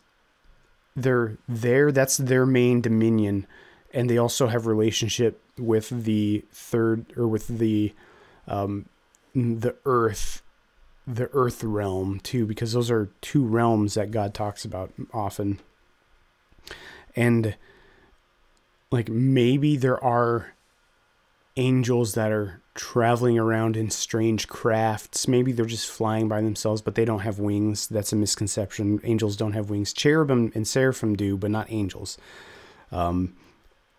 S2: They're there. That's their main dominion, and they also have relationship with the third or with the um, the earth, the earth realm too, because those are two realms that God talks about often. And like maybe there are angels that are traveling around in strange crafts. Maybe they're just flying by themselves, but they don't have wings. That's a misconception. Angels don't have wings. Cherubim and seraphim do, but not angels. Um,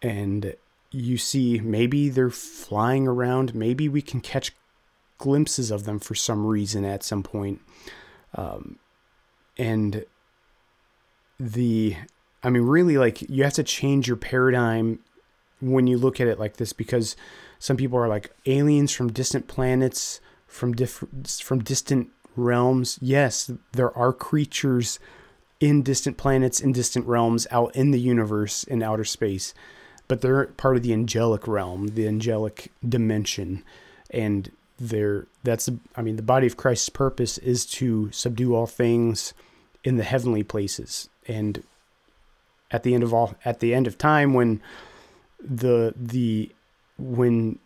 S2: and you see, maybe they're flying around. Maybe we can catch glimpses of them for some reason at some point. Um, and the, I mean, really, like, you have to change your paradigm when you look at it like this because some people are like aliens from distant planets from different from distant realms. Yes there are creatures in distant planets in distant realms out in the universe in outer space but they're part of the angelic realm the angelic dimension. And they're that's i mean the body of christ's purpose is to subdue all things in the heavenly places. And at the end of all at the end of time when the the when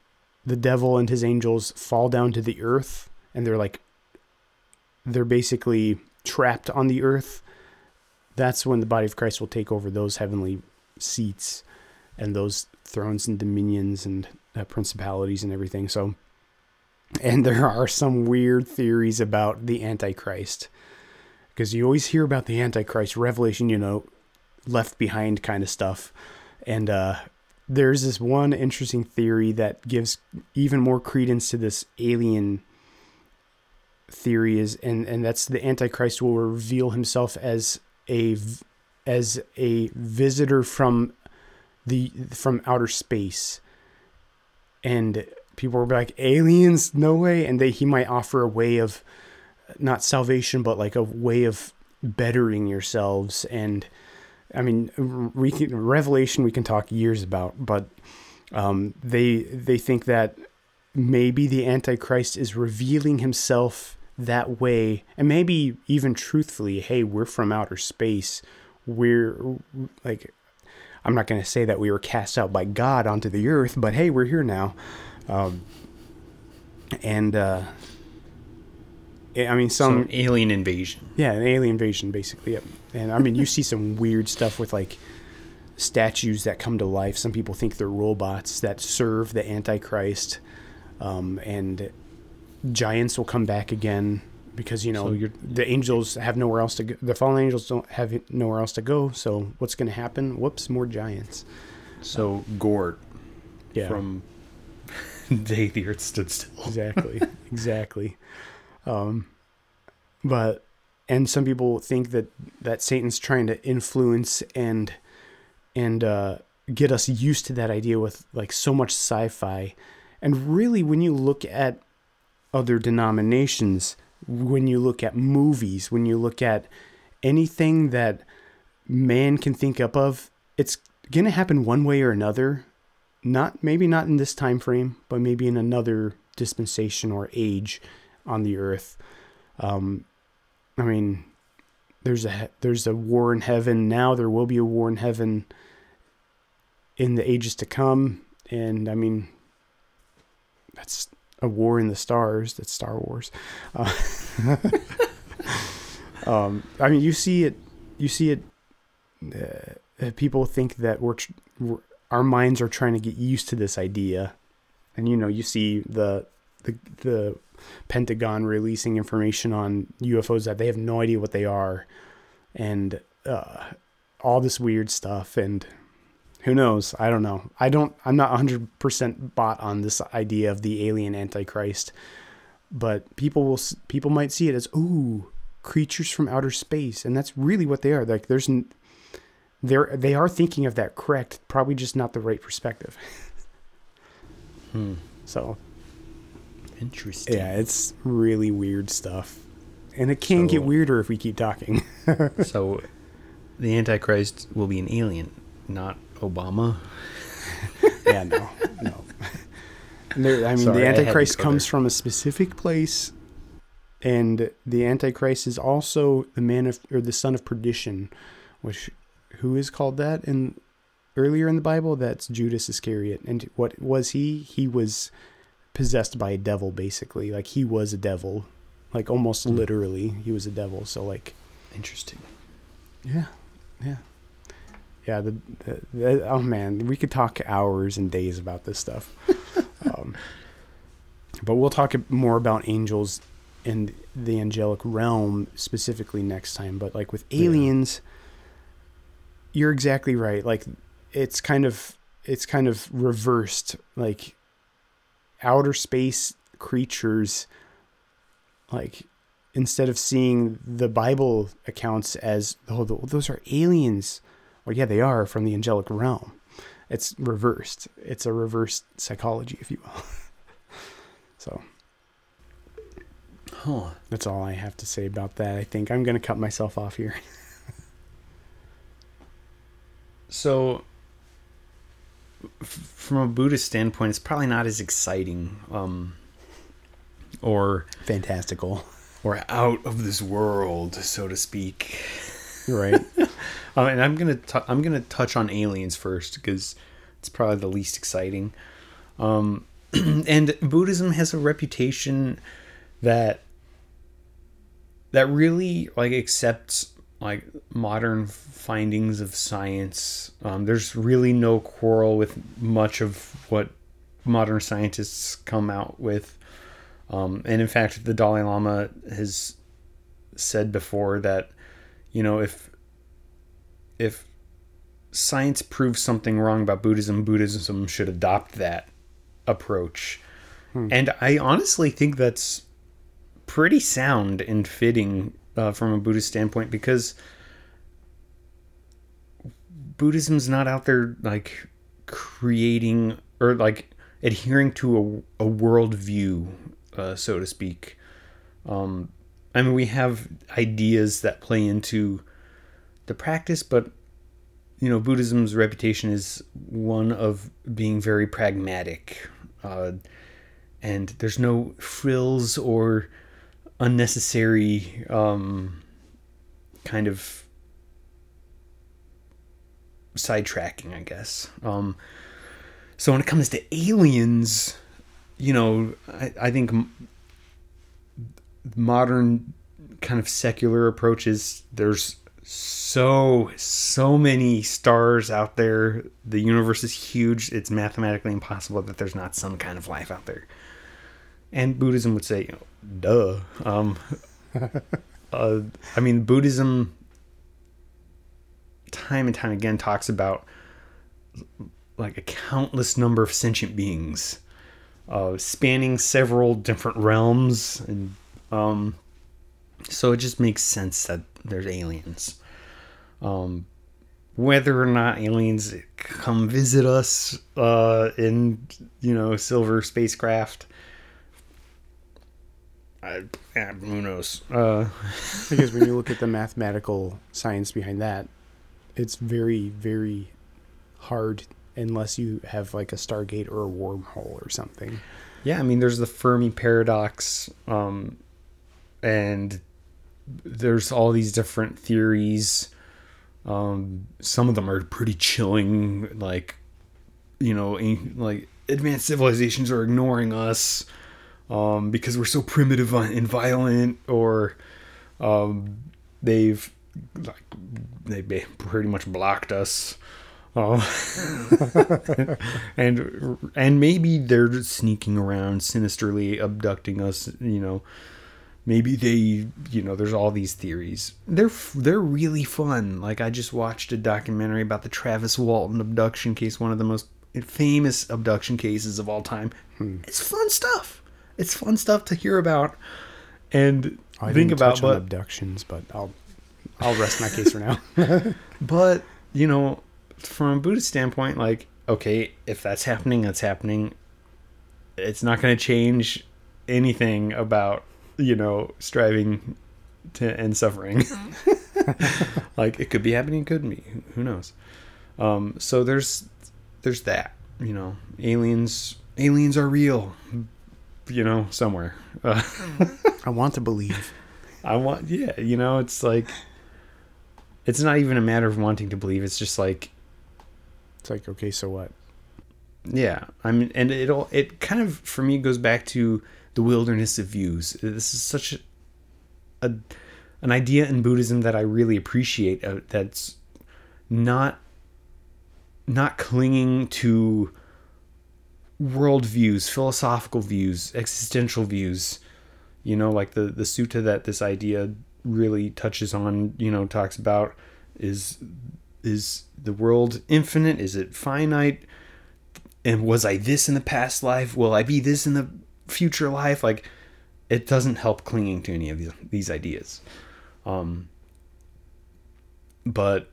S2: the devil and his angels fall down to the earth and they're like they're basically trapped on the earth that's when the body of Christ will take over those heavenly seats and those thrones and dominions and uh, principalities and everything. So and there [laughs] are some weird theories about the antichrist because you always hear about the antichrist revelation you know left behind kind of stuff. And uh there's this one interesting theory that gives even more credence to this alien theory is and and that's the antichrist will reveal himself as a as a visitor from the from outer space. And people be like aliens? No way. And they he might offer a way of not salvation but like a way of bettering yourselves. And I mean, we can, Revelation we can talk years about, but um, they they think that maybe the Antichrist is revealing himself that way, and maybe even truthfully, hey, we're from outer space. We're like, I'm not going to say that we were cast out by God onto the earth, but hey, we're here now, um, and uh, I mean, some
S1: so alien invasion.
S2: Yeah, an alien invasion, basically. Yep. And I mean, you see some weird stuff with like statues that come to life. Some people think they're robots that serve the Antichrist, um, and giants will come back again because you know
S1: So you're-
S2: the angels have nowhere else to go. The fallen angels don't have nowhere else to go. So what's going to happen? Whoops, more giants.
S1: So Gort
S2: Yeah,
S1: from [laughs] Day the Earth Stood Still.
S2: exactly, exactly. [laughs] Um, but and some people think that that Satan's trying to influence and and uh, get us used to that idea with like so much sci-fi. And really, when you look at other denominations, when you look at movies, when you look at anything that man can think up of, it's gonna happen one way or another. Not maybe not in this time frame, but maybe in another dispensation or age on the earth. Um, I mean, there's a there's a war in heaven now. There will be a war in heaven in the ages to come, and I mean, that's a war in the stars. That's Star Wars. Uh, [laughs] um, I mean, you see it. You see it. Uh, people think that we're, we're our minds are trying to get used to this idea, and you know, you see the the the Pentagon releasing information on UFOs that they have no idea what they are, and uh, all this weird stuff. And who knows? I don't know. I don't. I'm not 100 percent bought on this idea of the alien antichrist, but people will. People might see it as ooh creatures from outer space, and that's really what they are. Like there's. They're, they are thinking of that correct, probably just not the right perspective.
S1: Hmm.
S2: So
S1: Interesting.
S2: yeah, it's really weird stuff. And it can get weirder if we keep talking. [laughs]
S1: So the Antichrist will be an alien, not Obama. [laughs]
S2: yeah, no, no. There- I mean,
S1: Sorry,
S2: the
S1: I had to
S2: Antichrist comes from a specific place, and the Antichrist is also the man of or the son of perdition, which who is called that in earlier in the Bible? That's Judas Iscariot. And what was he? He was possessed by a devil, basically. Like he was a devil, like almost
S1: Hmm.
S2: literally, he was a devil. So like.
S1: Interesting.
S2: Yeah, yeah, yeah. The, the, the oh man, we could talk hours and days about this stuff. [laughs] um, but we'll talk more about angels and the angelic realm specifically next time. But like with
S1: Yeah.
S2: aliens, you're exactly right. Like it's kind of it's kind of reversed. Like outer space creatures, like instead of seeing the Bible accounts as oh those are aliens, well yeah they are from the angelic realm. It's reversed. It's a reversed psychology, if you will. [laughs] so
S1: Huh.
S2: that's all I have to say about that. I think I'm gonna cut myself off here. [laughs]
S1: So, from a Buddhist standpoint, it's probably not as exciting, um, or
S2: Fantastical,
S1: or out of this world, so to speak.
S2: right?
S1: Um, [laughs] and I'm gonna t- I'm gonna touch on aliens first because it's probably the least exciting. Um, [clears throat] and Buddhism has a reputation that that really like accepts like modern findings of science. Um, there's really no quarrel with much of what modern scientists come out with. Um, and in fact, the Dalai Lama has said before that, you know, if if science proves something wrong about Buddhism, Buddhism should adopt that approach. And I honestly think that's pretty sound and fitting uh, from a Buddhist standpoint because Buddhism's not out there like creating or like adhering to a, a worldview, uh, so to speak. Um, I mean, we have ideas that play into the practice, but you know, Buddhism's reputation is one of being very pragmatic, uh, and there's no frills or unnecessary um, kind of sidetracking, I guess. Um, so when it comes to aliens, you know, I, I think m- modern kind of secular approaches there's so so many stars out there. The universe is huge. It's mathematically impossible that there's not some kind of life out there. And Buddhism would say, you know, duh. Um, [laughs] uh, I mean, Buddhism, time and time again, talks about like a countless number of sentient beings, uh, spanning several different realms, and um, so it just makes sense that there's aliens. Um, whether or not aliens come visit us uh, in you know silver spacecraft, I, yeah, who knows? Uh, [laughs]
S2: because when you look at the mathematical science behind that, it's very, very hard unless you have like a Stargate or a wormhole or something.
S1: Yeah, I mean, there's the Fermi paradox, um, and there's all these different theories. Um, some of them are pretty chilling, like you know, like advanced civilizations are ignoring us um, because we're so primitive and violent, or um, they've like they pretty much blocked us. Uh, [laughs] and and maybe they're sneaking around sinisterly abducting us you know maybe they you know there's all these theories they're they're really fun like i just watched a documentary about the travis walton abduction case one of the most famous abduction cases of all time hmm. it's fun stuff it's fun stuff to hear about and
S2: I think about but, abductions, but I'll I'll rest my case for now. [laughs] [laughs]
S1: but you know, from a Buddhist standpoint, like okay, if that's happening, that's happening. It's not going to change anything about you know striving to end suffering. [laughs] like it could be happening, it couldn't be. Who knows? Um, so there's there's that. You know, aliens aliens are real you know, somewhere. Uh,
S2: I want to believe. [laughs]
S1: I want, yeah, you know, it's like, it's not even a matter of wanting to believe. It's just like,
S2: it's like, okay, so what?
S1: Yeah, I mean, and it all, it kind of for me goes back to the wilderness of views. This is such a, a an idea in Buddhism that I really appreciate. Uh, that's not not clinging to worldviews, philosophical views, existential views. You know, like the the sutta that this idea really touches on. You know, talks about is is the world infinite? Is it finite? And was I this in the past life? Will I be this in the future life? Like, it doesn't help clinging to any of these, these ideas. Um, but,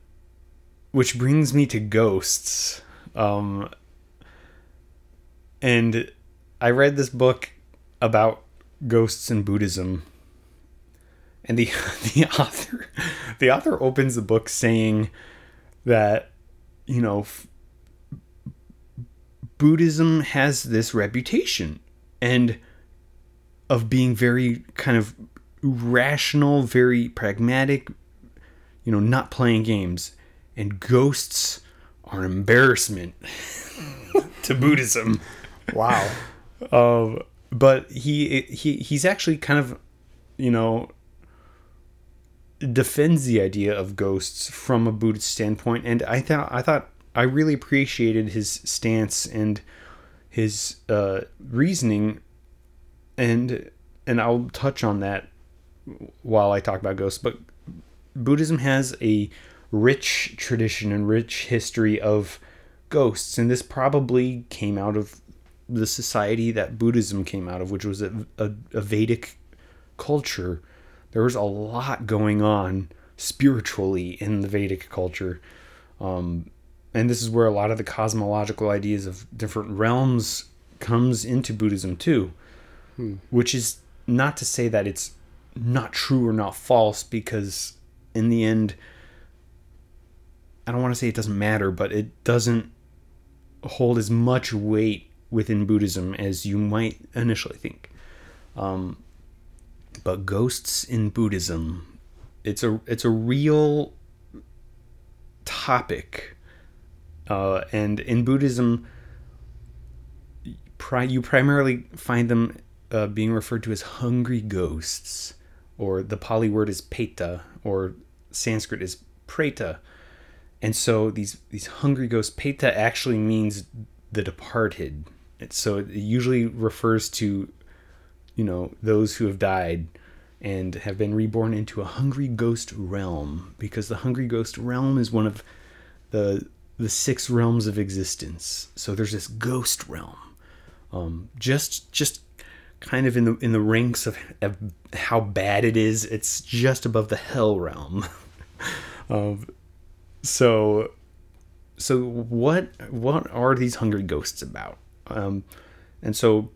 S1: which brings me to ghosts. Um, and I read this book about ghosts and Buddhism. And the [laughs] the author the author opens the book saying that you know f- Buddhism has this reputation and of being very kind of rational, very pragmatic, you know, not playing games. And ghosts are an embarrassment [laughs] to Buddhism.
S2: Wow. [laughs]
S1: um, but he he he's actually kind of, you know, defends the idea of ghosts from a Buddhist standpoint, and I thought I thought I really appreciated his stance and his uh, reasoning, and and I'll touch on that while I talk about ghosts. But Buddhism has a rich tradition and rich history of ghosts, and this probably came out of the society that Buddhism came out of, which was a, a, a Vedic culture. There was a lot going on spiritually in the Vedic culture. Um, and this is where a lot of the cosmological ideas of different realms comes into Buddhism too, hmm. which is not to say that it's not true or not false, because in the end, I don't want to say it doesn't matter, but it doesn't hold as much weight within Buddhism as you might initially think. Um, but ghosts in Buddhism, it's a it's a real topic, uh, and in Buddhism, pri- you primarily find them uh, being referred to as hungry ghosts, or the Pali word is peta, or Sanskrit is preta. And so these these hungry ghosts, Peta actually means the departed. So it usually refers to, you know, those who have died and have been reborn into a hungry ghost realm because the hungry ghost realm is one of the the six realms of existence. So there's this ghost realm, um, just just kind of in the in the ranks of, of how bad it is. It's just above the hell realm. [laughs] um, so so what what are these hungry ghosts about? Um, and so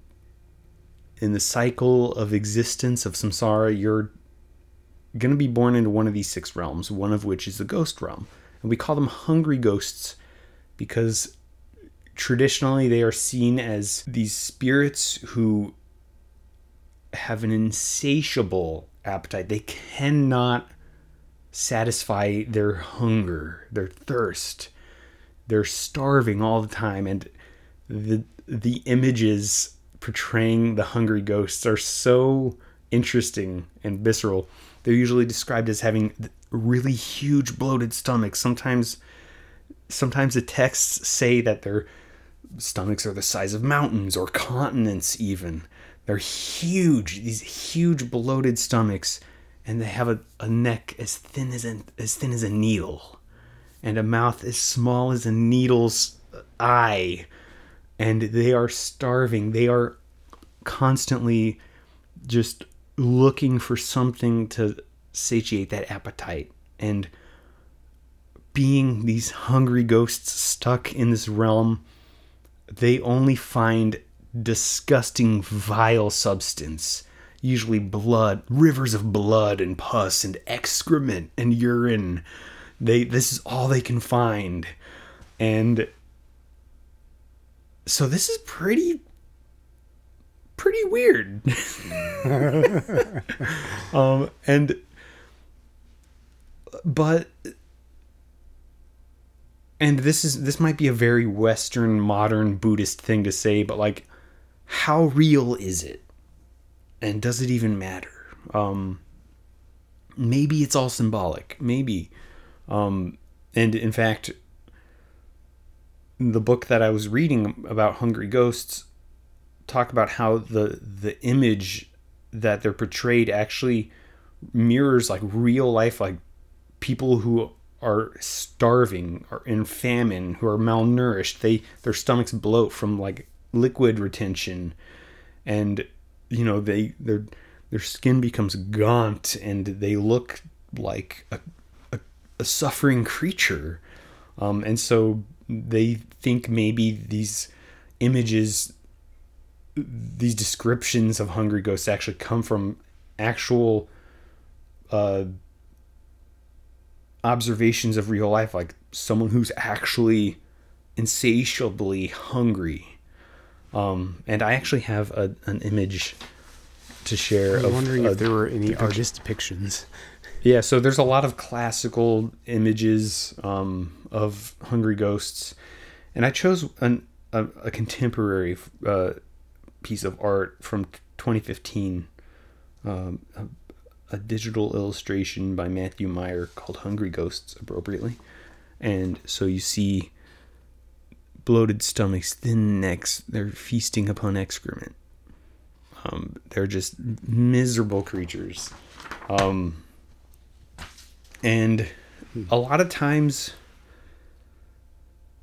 S1: in the cycle of existence of samsara, you're going to be born into one of these six realms, one of which is the ghost realm. And we call them hungry ghosts because traditionally they are seen as these spirits who have an insatiable appetite. They cannot satisfy their hunger, their thirst. They're starving all the time and the the images portraying the hungry ghosts are so interesting and visceral. They're usually described as having really huge bloated stomachs. Sometimes sometimes the texts say that their stomachs are the size of mountains or continents even. They're huge, these huge bloated stomachs, and they have a, a neck as thin as a, as thin as a needle, and a mouth as small as a needle's eye. And they are starving. They are constantly just looking for something to satiate that appetite. And being these hungry ghosts stuck in this realm, they only find disgusting, vile substance. Usually blood, rivers of blood and pus and excrement and urine. They this is all they can find. And so this is pretty pretty weird. [laughs] um and but and this is this might be a very western modern buddhist thing to say but like how real is it? And does it even matter? Um maybe it's all symbolic. Maybe. Um and in fact the book that i was reading about hungry ghosts talk about how the the image that they're portrayed actually mirrors like real life like people who are starving or in famine, who are malnourished. They their stomachs bloat from like liquid retention, and you know they their their skin becomes gaunt and they look like a a, a suffering creature, um, and so they think maybe these images these descriptions of hungry ghosts actually come from actual uh, observations of real life, like someone who's actually insatiably hungry. Um, and I actually have a, an image to share.
S2: I'm
S1: of,
S2: wondering
S1: of
S2: if there were any artist depictions.
S1: Yeah, so there's a lot of classical images um, of hungry ghosts, and I chose an, a, a contemporary uh, piece of art from 2015, um, a, a digital illustration by Matthew Meyer called Hungry Ghosts, appropriately. And so you see bloated stomachs, thin necks, they're feasting upon excrement. Um, they're just miserable creatures. Um, and a lot of times,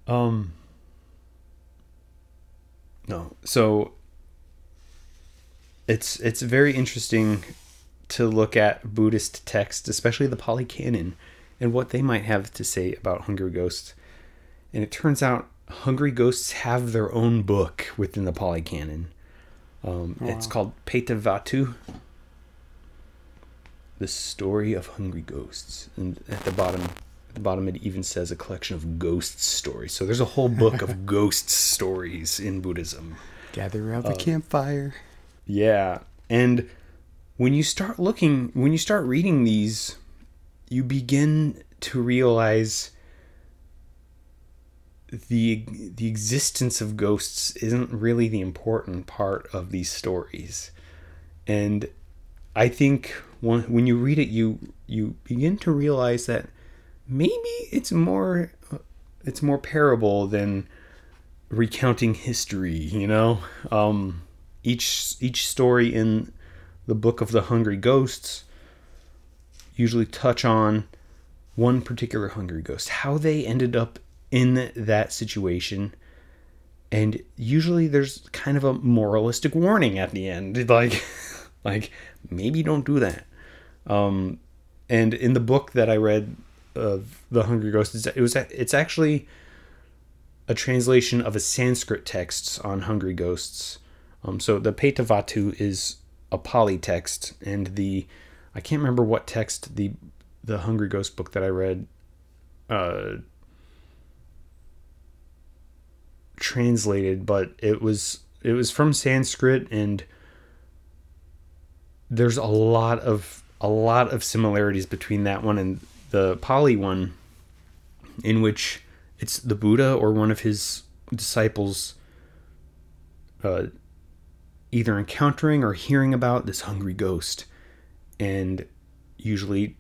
S1: um, no, so it's it's very interesting to look at Buddhist texts, especially the Pali Canon, and what they might have to say about hungry ghosts. And it turns out hungry ghosts have their own book within the Pali Canon. Um,
S2: Oh,
S1: It's called Petavatthu, the story of hungry ghosts. And at the bottom, at the bottom, it even says a collection of ghost stories. So there's a whole book of [laughs] ghost stories in Buddhism.
S2: Gather around the
S1: Uh,
S2: campfire.
S1: Yeah. And when you start looking, when you start reading these, you begin to realize the the existence of ghosts isn't really the important part of these stories. And I think when, you read it, you you begin to realize that maybe it's more it's more parable than recounting history. You know, um, each each story in the book of the Hungry Ghosts usually touch on one particular hungry ghost, how they ended up in that situation. And usually there's kind of a moralistic warning at the end. [laughs] Like like maybe don't do that. Um and in the book that I read of the Hungry Ghost, it was it's actually a translation of a Sanskrit text on hungry ghosts. Um, so the Petavatthu is a Pali text, and the I can't remember what text the the Hungry Ghost book that I read uh, translated, but it was it was from Sanskrit, and there's a lot of a lot of similarities between that one and the Pali one, in which it's the Buddha or one of his disciples uh, either encountering or hearing about this hungry ghost and usually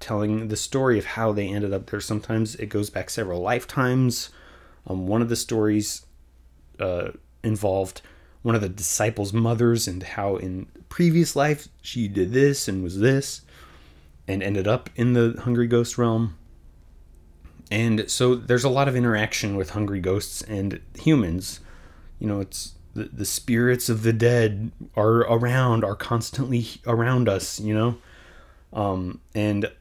S1: telling the story of how they ended up there. Sometimes it goes back several lifetimes. Um, one of the stories uh, involved one of the disciples' mothers and how in previous life she did this and was this and ended up in the hungry ghost realm. And so there's a lot of interaction with hungry ghosts and humans. You know, it's the, the spirits of the dead are around, are constantly around us, you know? Um, and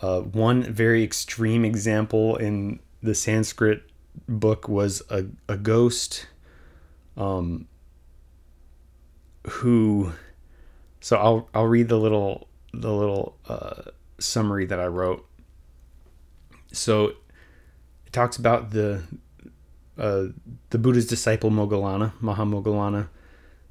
S1: uh, one very extreme example in the Sanskrit book was a, a ghost um, who so I'll I'll read the little the little uh, summary that I wrote. So it talks about the uh, the Buddha's disciple Moggallana, Mahamoggallana.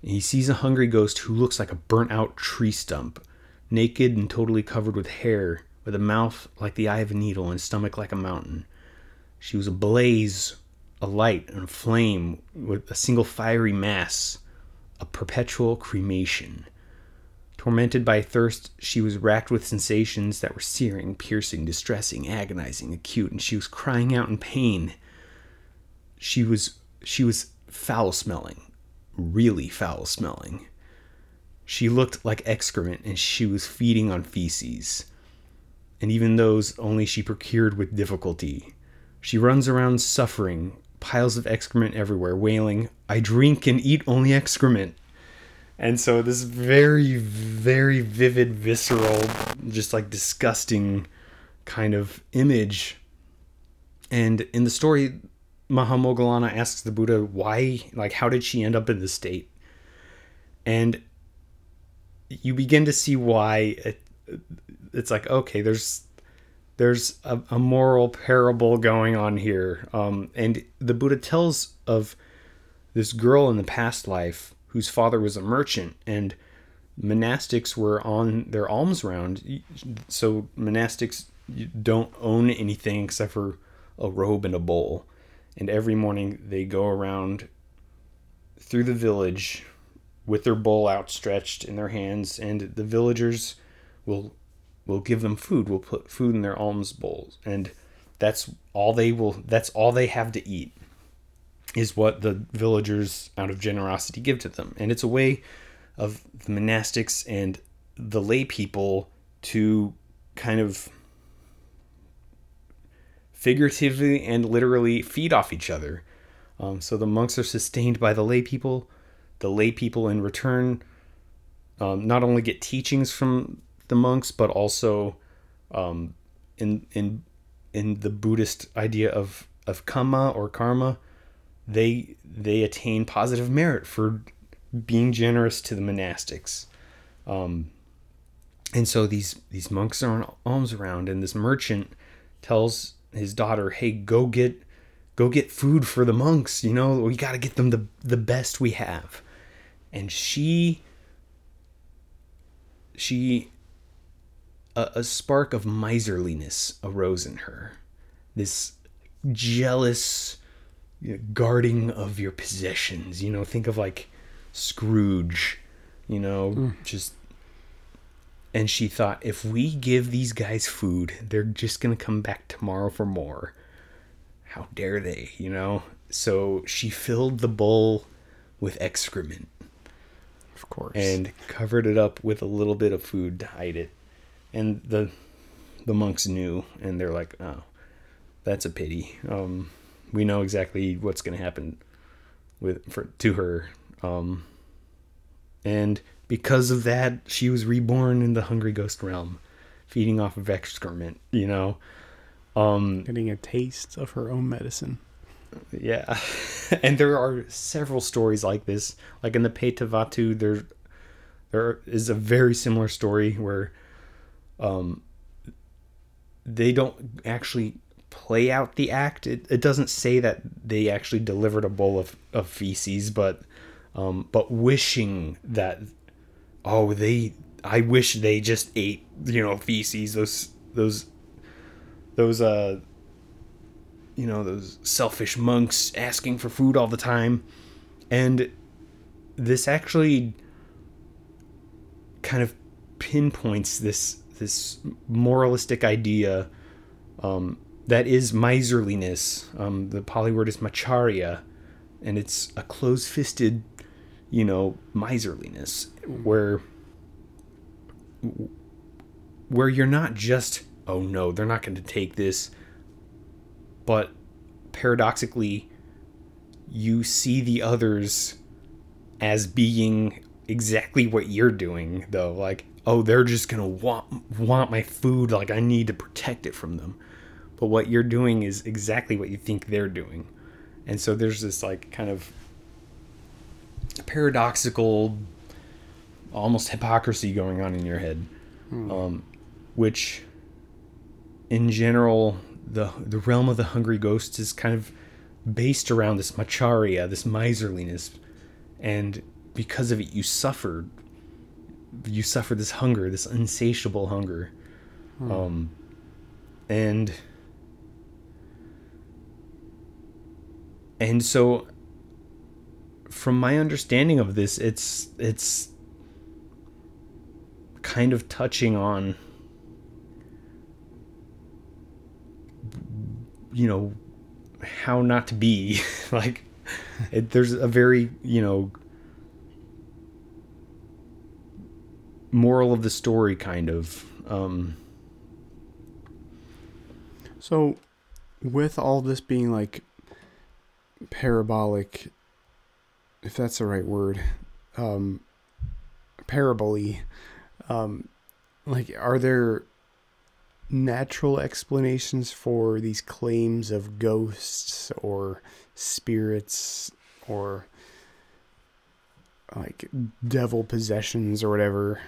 S1: He sees a hungry ghost who looks like a burnt out tree stump, naked and totally covered with hair, with a mouth like the eye of a needle and stomach like a mountain. She was a a light, and flame with a single fiery mass, a perpetual cremation. Tormented by thirst, she was racked with sensations that were searing, piercing, distressing, agonizing, acute, and she was crying out in pain she was she was foul smelling, really foul smelling. She looked like excrement and she was feeding on feces. And even those only she procured with difficulty. She runs around suffering, piles of excrement everywhere, wailing, I drink and eat only excrement. And so this very, very vivid, visceral, just like disgusting kind of image. And in the story, Mahamoggallana asks the Buddha why, like, how did she end up in this state? And you begin to see why it, it's like, okay, there's there's a, a moral parable going on here. Um, and the Buddha tells of this girl in the past life whose father was a merchant and monastics were on their alms round. So monastics don't own anything except for a robe and a bowl and every morning they go around through the village with their bowl outstretched in their hands and the villagers will will give them food we'll put food in their alms bowls and that's all they will that's all they have to eat is what the villagers out of generosity give to them and it's a way of the monastics and the lay people to kind of figuratively and literally feed off each other. Um, so the monks are sustained by the lay people. The lay people, in return, um, not only get teachings from the monks, but also um, in in in the Buddhist idea of of kamma or karma, they they attain positive merit for being generous to the monastics. Um, and so these these monks are on alms around, and this merchant tells his daughter, "Hey, go get go get food for the monks, you know, we got to get them the the best we have." And she she a, a spark of miserliness arose in her. This jealous you know, guarding of your possessions, you know, think of like Scrooge, you know, mm. just and she thought if we give these guys food, they're just going to come back tomorrow for more. How dare they, you know? So she filled the bowl with excrement
S2: Of course.
S1: and covered it up with a little bit of food to hide it. And the the monks knew and they're like, "Oh, that's a pity. Um we know exactly what's going to happen with for to her." Um and because of that, she was reborn in the hungry ghost realm, feeding off of excrement, you know. Um
S2: getting a taste of her own medicine.
S1: yeah. [laughs] and there are several stories like this. Like in the Petavatthu, there there is a very similar story where um they don't actually play out the act. It, it doesn't say that they actually delivered a bowl of, of feces, but um but wishing that oh they I wish they just ate, you know, feces, those those those uh you know those selfish monks asking for food all the time and this actually kind of pinpoints this this moralistic idea um, that is miserliness. Um, the Pali word is macharya and it's a close-fisted you know miserliness where where you're not just oh no they're not going to take this but paradoxically you see the others as being exactly what you're doing though like oh they're just going to want want my food like I need to protect it from them. But what you're doing is exactly what you think they're doing. And so there's this like kind of paradoxical almost hypocrisy going on in your head um, which in general the the realm of the hungry ghosts is kind of based around this macharia this miserliness, and because of it, you suffered. You suffer this hunger, this insatiable hunger, um, and and so, from my understanding of this, it's it's kind of touching on you know how not to be [laughs] like it, there's a very you know moral of the story kind of um
S2: So, with all this being like parabolic, if that's the right word, um, paraboly, um, like, are there natural explanations for these claims of ghosts or spirits or like devil possessions or whatever?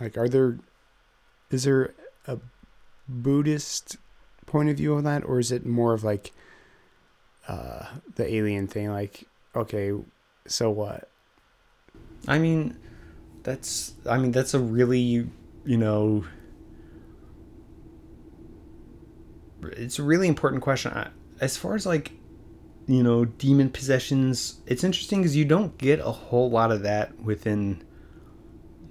S2: Like, are there, is there a Buddhist point of view on that, or is it more of like uh, the alien thing? Like, okay, so what?
S1: i mean that's i mean that's a really you know it's a really important question I, as far as like you know demon possessions it's interesting because you don't get a whole lot of that within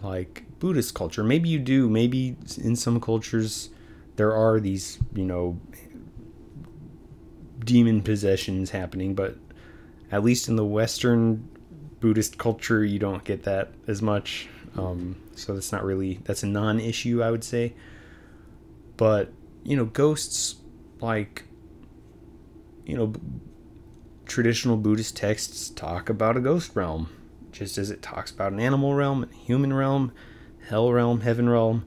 S1: like buddhist culture. Maybe you do maybe in some cultures there are these you know demon possessions happening but at least in the western buddhist culture you don't get that as much. Um, so that's not really that's a non-issue i would say. But you know ghosts like you know traditional buddhist texts talk about a ghost realm just as it talks about an animal realm a human realm hell realm heaven realm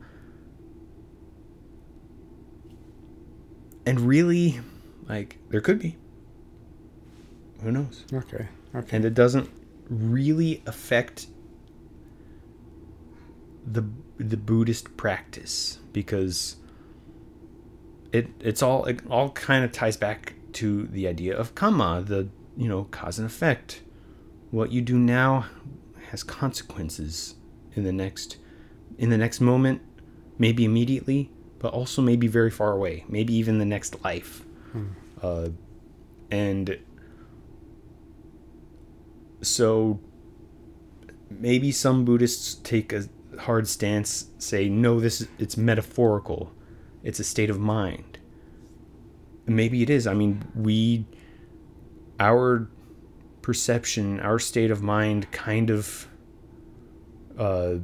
S1: and really like there could be who knows
S2: Okay, okay.
S1: and it doesn't really affect the the Buddhist practice because it it's all it all kind of ties back to the idea of karma, the you know cause and effect. What you do now has consequences in the next in the next moment, maybe immediately, but also maybe very far away, maybe even the next life. Uh, and so maybe some Buddhists take a hard stance say no this is it's metaphorical. It's a state of mind. Maybe it is. I mean we our perception our state of mind kind of uh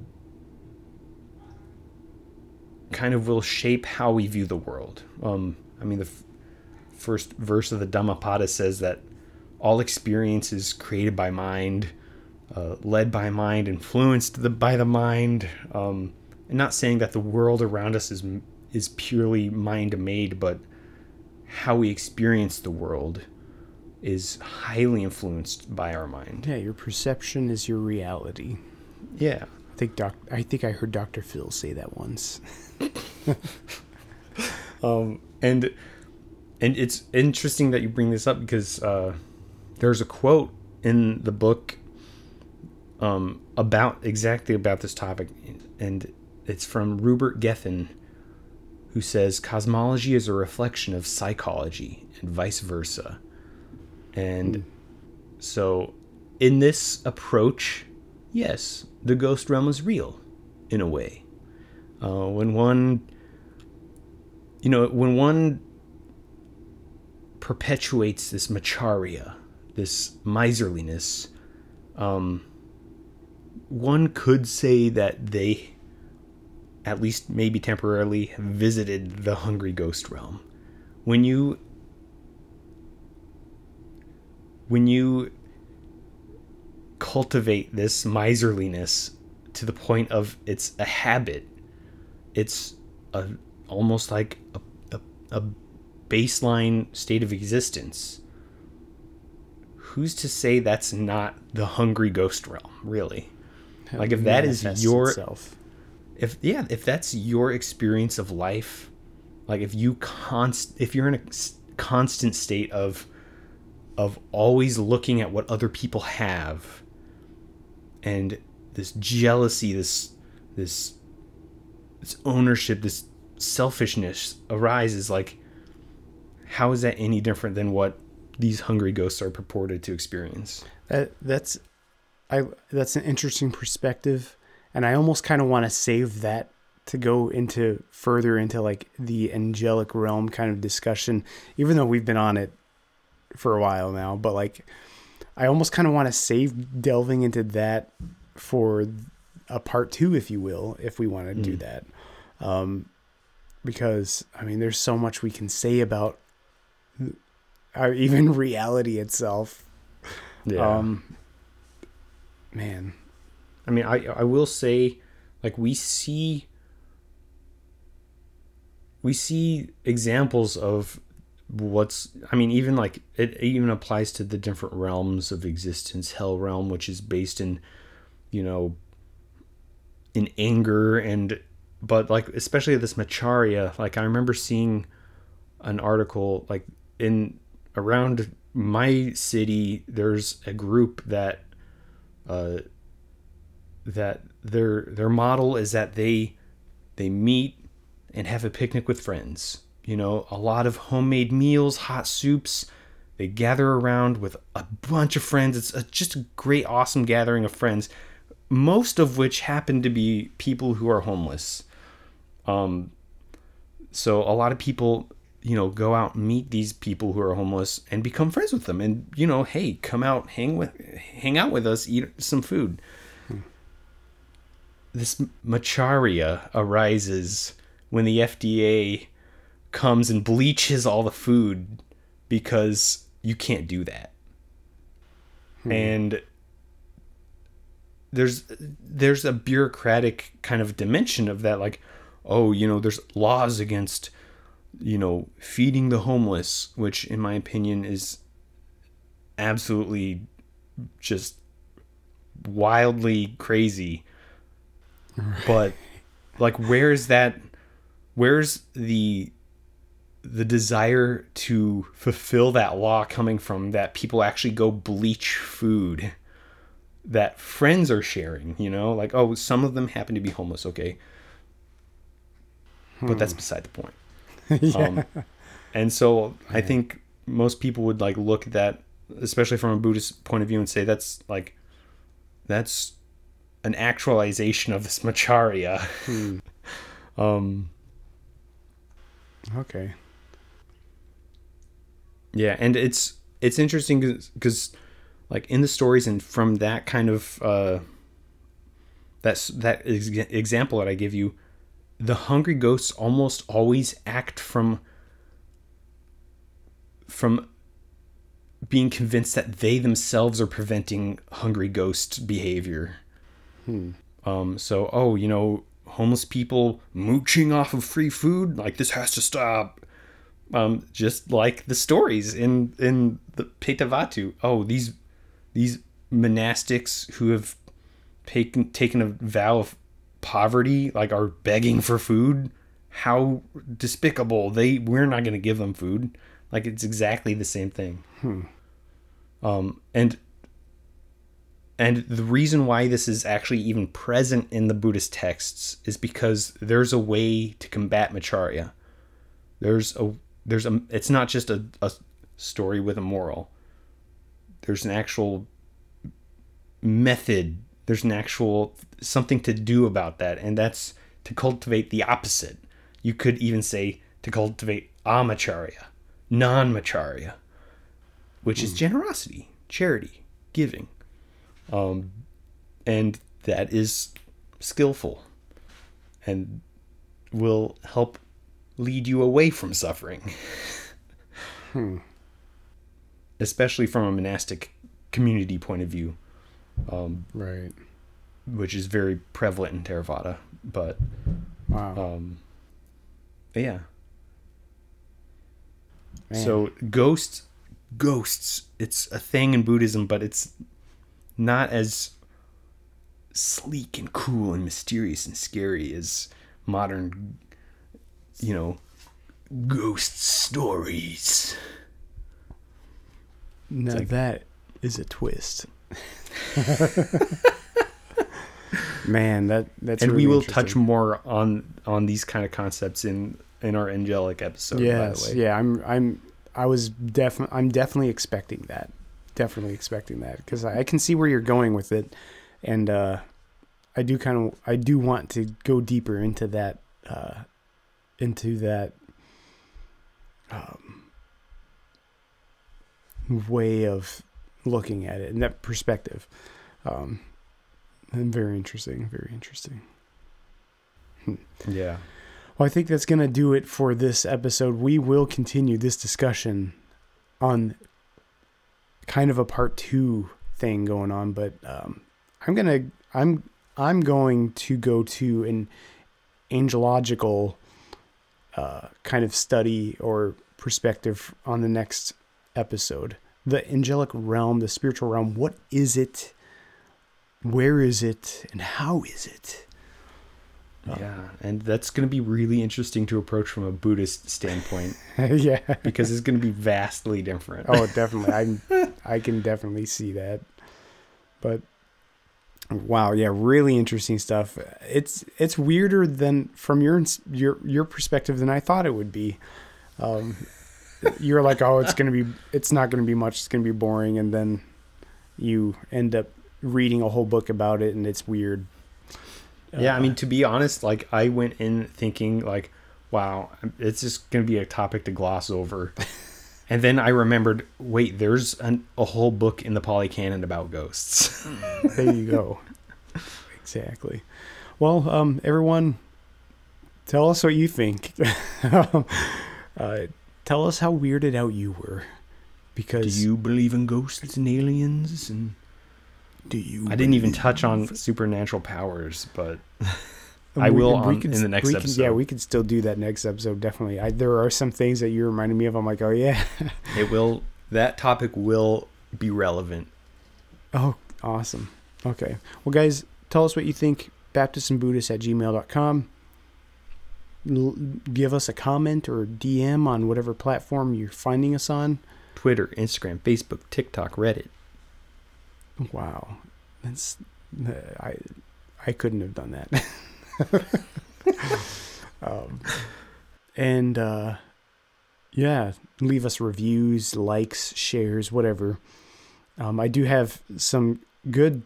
S1: kind of will shape how we view the world um i mean the f- first verse of the dhammapada says that all experience is created by mind uh, led by mind, influenced the, by the mind. Um, and not saying that the world around us is is purely mind made, but how we experience the world is highly influenced by our mind.
S2: Yeah, your perception is your reality.
S1: Yeah.
S2: I think doc I think I heard Dr. Phil say that once. [laughs]
S1: um, and and it's interesting that you bring this up because uh, there's a quote in the book um, about exactly about this topic, and it's from Rupert Gethin, who says cosmology is a reflection of psychology and vice versa. And mm. so, in this approach, yes, the ghost realm is real, in a way. Uh, when one, you know, when one perpetuates this macharia, this miserliness, um, one could say that they, at least maybe temporarily, visited the hungry ghost realm. When you when you cultivate this miserliness to the point of it's a habit, it's a almost like a, a, a baseline state of existence. Who's to say that's not the hungry ghost realm, really? like if that is your itself. if yeah if that's your experience of life like if you const if you're in a constant state of of always looking at what other people have and this jealousy this this this ownership this selfishness arises like how is that any different than what these hungry ghosts are purported to experience
S2: that that's I that's an interesting perspective, and I almost kind of want to save that to go into further into like the angelic realm kind of discussion, even though we've been on it for a while now. But like, I almost kind of want to save delving into that for a part two, if you will, if we want to mm. do that. Um, because I mean, there's so much we can say about [laughs] our, even [laughs] reality itself. Yeah. Um, man.
S1: I mean, I I will say, like we see we see examples of what's i mean even like it even applies to the different realms of existence hell realm which is based in you know in anger and but like especially this macharia like i remember seeing an article like in around my city there's a group that uh, that their their model is that they they meet and have a picnic with friends. You know, a lot of homemade meals, hot soups. They gather around with a bunch of friends. It's a, just a great, awesome gathering of friends, most of which happen to be people who are homeless. Um, so a lot of people you know go out meet these people who are homeless and become friends with them and you know hey come out hang with hang out with us eat some food this macharia arises when the FDA comes and bleaches all the food because you can't do that hmm. and there's there's a bureaucratic kind of dimension of that like oh you know there's laws against you know, feeding the homeless, which in my opinion is absolutely just wildly crazy. But like where's that where's the the desire to fulfill that law coming from that people actually go bleach food that friends are sharing, you know? Like oh, some of them happen to be homeless, okay. But that's hmm. beside the point. [laughs] yeah. Um, and so I think most people would like look at that, especially from a Buddhist point of view, and say that's like, that's an actualization of this Macharya.
S2: Hmm. [laughs]
S1: Um,
S2: Okay.
S1: Yeah, and it's it's interesting because like in the stories and from that kind of uh, that's that ex- example that I give you, the hungry ghosts almost always act from from being convinced that they themselves are preventing hungry ghost behavior. Um, so, oh, you know, homeless people mooching off of free food, like this has to stop. Um, just like the stories in in the Petavatthu. Oh, these these monastics who have taken taken a vow of poverty, like are begging for food. How despicable! They we're not going to give them food. Like it's exactly the same thing. Hmm. Um, and and the reason why this is actually even present in the Buddhist texts is because there's a way to combat Macharya. There's a there's a it's not just a, a story with a moral. There's an actual method. There's an actual something to do about that, and that's to cultivate the opposite. You could even say to cultivate amacharya, non-macharya, which is generosity, charity, giving um, and that is skillful and will help lead you away from suffering especially from a monastic community point of view um,
S2: Right.
S1: which is very prevalent in theravada but
S2: Wow.
S1: um, yeah
S2: Man.
S1: So ghosts, ghosts. It's a thing in Buddhism, but it's not as sleek and cool and mysterious and scary as modern, you know, ghost stories.
S2: now
S1: like-
S2: that is a twist. [laughs] Man, that that's
S1: and
S2: really
S1: we will touch more on on these kind of concepts in in our angelic episode.
S2: yes,
S1: by the way.
S2: yeah. I'm I'm I was definitely I'm definitely expecting that. Definitely expecting that because I, I can see where you're going with it, and uh, I do kind of I do want to go deeper into that uh, into that um, way of looking at it and that perspective. Um, and very interesting. Very interesting.
S1: yeah.
S2: Well, I think that's going to do it for this episode. We will continue this discussion on kind of a part two thing going on, but um, I'm gonna I'm I'm going to go to an angelological uh, kind of study or perspective on the next episode. The angelic realm, the spiritual realm. What is it? Where is it? And how is it?
S1: Yeah, and that's going to be really interesting to approach from a Buddhist standpoint [laughs]
S2: yeah.
S1: because it's going to be vastly different.
S2: Oh, [laughs] definitely. I I can definitely see that. But wow, yeah, really interesting stuff. It's it's weirder than from your your your perspective than I thought it would be. Um, you're like, oh, it's gonna be, it's not gonna be much. It's gonna be boring, and then you end up reading a whole book about it, and it's weird.
S1: Yeah, I
S2: Uh,
S1: mean, to be honest, like I went in thinking like, wow, it's just gonna be a topic to gloss over, [laughs] and then I remembered, wait, there's an, a whole book in the Pali Canon about ghosts. [laughs]
S2: there you go. exactly. Well, um, everyone, tell us what you think. [laughs] um, uh, tell us how weirded out you were, Because Do
S1: you believe in ghosts and aliens? And
S2: do you?
S1: I didn't even touch on supernatural powers, but [laughs]
S2: And
S1: I
S2: we-
S1: will
S2: we
S1: on-
S2: could-
S1: in the next
S2: we could- yeah, we could still do that next episode. Definitely. I, there are some things that you reminded me of. I'm like, oh yeah. [laughs]
S1: it will. That topic will be relevant.
S2: Oh, awesome. Okay. Well, guys, tell us what you think. Baptist and Buddhist at gmail.com. L- give us a comment or DM on whatever platform you're finding us on.
S1: Twitter, Instagram, Facebook, TikTok, Reddit.
S2: Wow. That's uh, I I couldn't have done that. [laughs] [laughs] um, and uh, yeah, leave us reviews, likes, shares, whatever. Um, I do have some good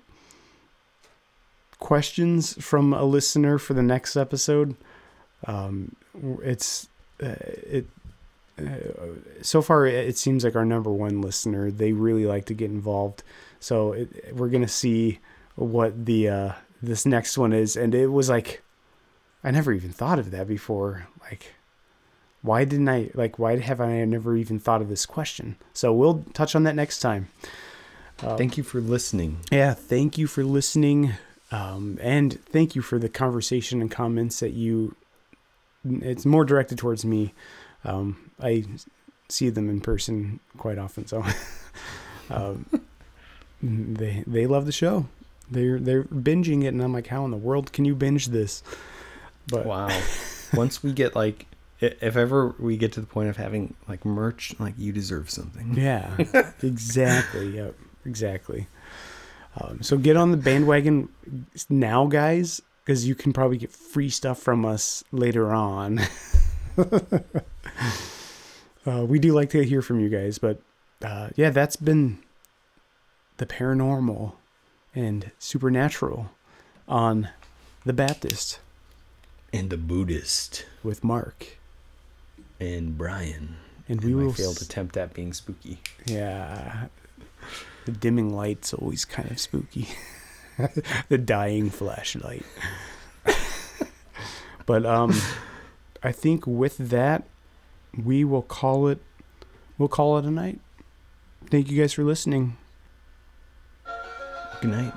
S2: questions from a listener for the next episode. Um, it's uh, it uh, so far it seems like our number one listener. They really like to get involved, so it, we're gonna see what the uh, this next one is. And it was like I never even thought of that before. Like, why didn't I like? Why have I never even thought of this question? So we'll touch on that next time.
S1: Um, thank you for listening.
S2: Yeah, thank you for listening. Um, and thank you for the conversation and comments that you it's more directed towards me um, i see them in person quite often so [laughs] um, they they love the show they're they're binging it and i'm like how in the world can you binge this
S1: but wow. [laughs] once we get like if ever we get to the point of having like merch like you deserve something.
S2: Yeah. [laughs] Exactly. Yep. Exactly. Um, so get on the bandwagon now, guys, because you can probably get free stuff from us later on. [laughs] uh, we do like to hear from you guys, but uh, yeah, that's been the paranormal and supernatural on the Baptist
S1: and the Buddhist
S2: with Mark
S1: and Brian.
S2: And, and we will
S1: failed attempt at being spooky.
S2: Yeah, the dimming light's always kind of spooky. [laughs] the dying flashlight. [laughs] but um I think with that we will call it we'll call it a night. Thank you guys for listening.
S1: Good night.